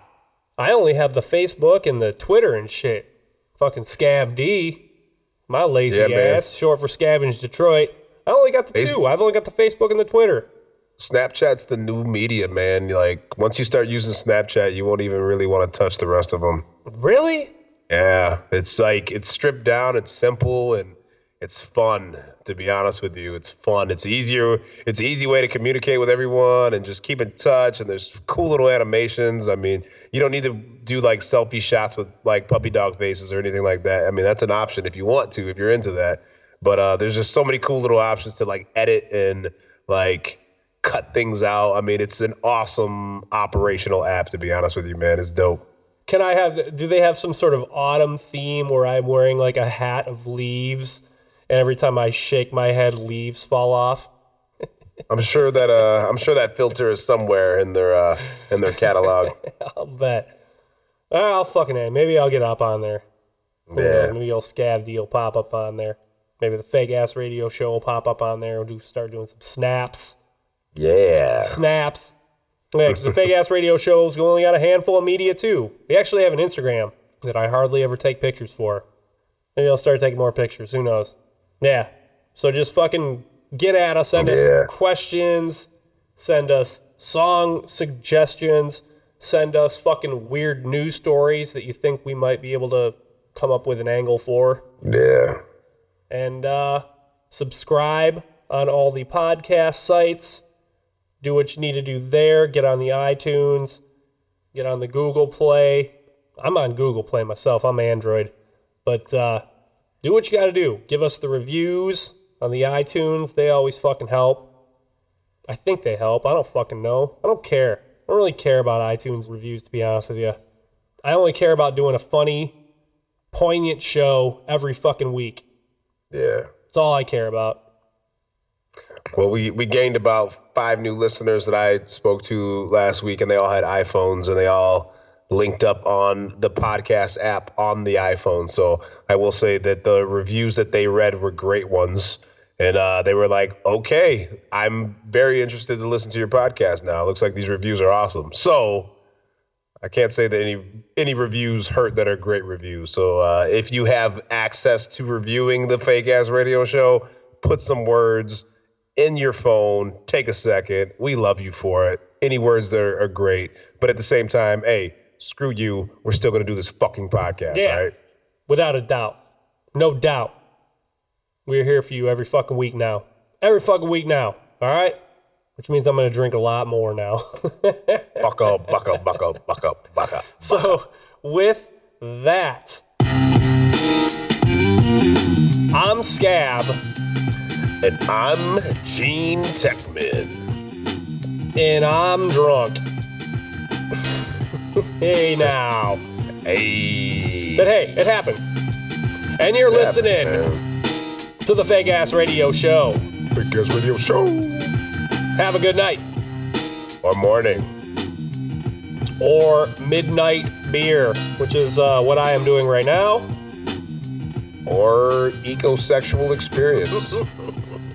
I only have the Facebook and the Twitter and shit. Fucking Scav D. My lazy Yeah, ass, short for Scavenge Detroit. I only got the two. I've only got the Facebook and the Twitter. Snapchat's the new media, man. Like once you start using Snapchat, you won't even really want to touch the rest of them. Really? Yeah, it's like it's stripped down, it's simple, and it's fun. To be honest with you, it's fun. It's easier. It's an easy way to communicate with everyone and just keep in touch. And there's cool little animations. I mean, you don't need to do like selfie shots with like puppy dog faces or anything like that. I mean, that's an option if you want to, if you're into that. But uh, there's just so many cool little options to like edit and like cut things out. I mean, it's an awesome operational app. To be honest with you, man, it's dope. Can I have? Do they have some sort of autumn theme where I'm wearing like a hat of leaves, and every time I shake my head, leaves fall off? I'm sure that uh, I'm sure that filter is somewhere in their uh, in their catalog. I'll bet. I'll fucking. Maybe I'll get up on there. Who Yeah. knows? Maybe old Scav D will pop up on there. Maybe the fake ass radio show will pop up on there. We'll do start doing some snaps. Yeah. Snaps. Yeah, because the fake ass radio shows only got a handful of media too. We actually have an Instagram that I hardly ever take pictures for. Maybe I'll start taking more pictures. Who knows? Yeah. So just fucking get at us. Send Yeah. us questions. Send us song suggestions. Send us fucking weird news stories that you think we might be able to come up with an angle for Yeah. and uh, subscribe on all the podcast sites. Do what you need to do there. Get on the iTunes. Get on the Google Play. I'm on Google Play myself. I'm Android, but uh, do what you got to do. Give us the reviews on the iTunes. They always fucking help. I think they help. I don't fucking know. I don't care. I don't really care about iTunes reviews, to be honest with you. I only care about doing a funny, poignant show every fucking week. Yeah. That's all I care about. Well, we, we gained about five new listeners that I spoke to last week, and they all had iPhones, and they all linked up on the podcast app on the iPhone. So I will say that the reviews that they read were great ones, and uh, they were like, "Okay, I'm very interested to listen to your podcast now. It looks like these reviews are awesome." So I can't say that any any reviews hurt that are great reviews. So uh, if you have access to reviewing the fake ass radio show, put some words in your phone. Take a second. We love you for it. Any words that are, are great, but at the same time, hey, screw you. We're still gonna do this fucking podcast, Yeah. right? Without a doubt. No doubt. We're here for you every fucking week now. Every fucking week now. All right? Which means I'm going to drink a lot more now. buck up, buck up, buck up, buck up, buck up. So, with that, I'm Scav. And I'm Gene Techman. And I'm drunk. hey now. Hey. But hey, it happens. And you're listening to the Fake Ass Radio Show. Fake Ass Radio Show. Have a good night. Or morning. Or midnight beer, which is uh, what I am doing right now. Or ecosexual experience.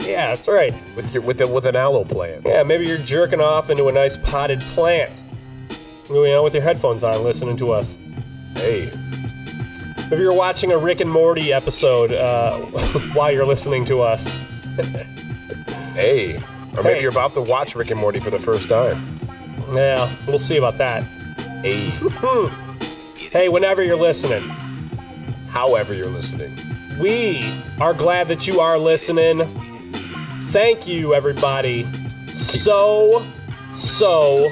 Yeah, that's right. With your with the, with an aloe plant. Yeah, maybe you're jerking off into a nice potted plant. You know, with your headphones on, listening to us. Hey. Maybe you're watching a Rick and Morty episode uh, while you're listening to us. Hey. Or maybe Hey. you're about to watch Rick and Morty for the first time. Yeah, we'll see about that. Hey. hey, whenever you're listening, However you're listening. we are glad that you are listening. Thank you, everybody, so, so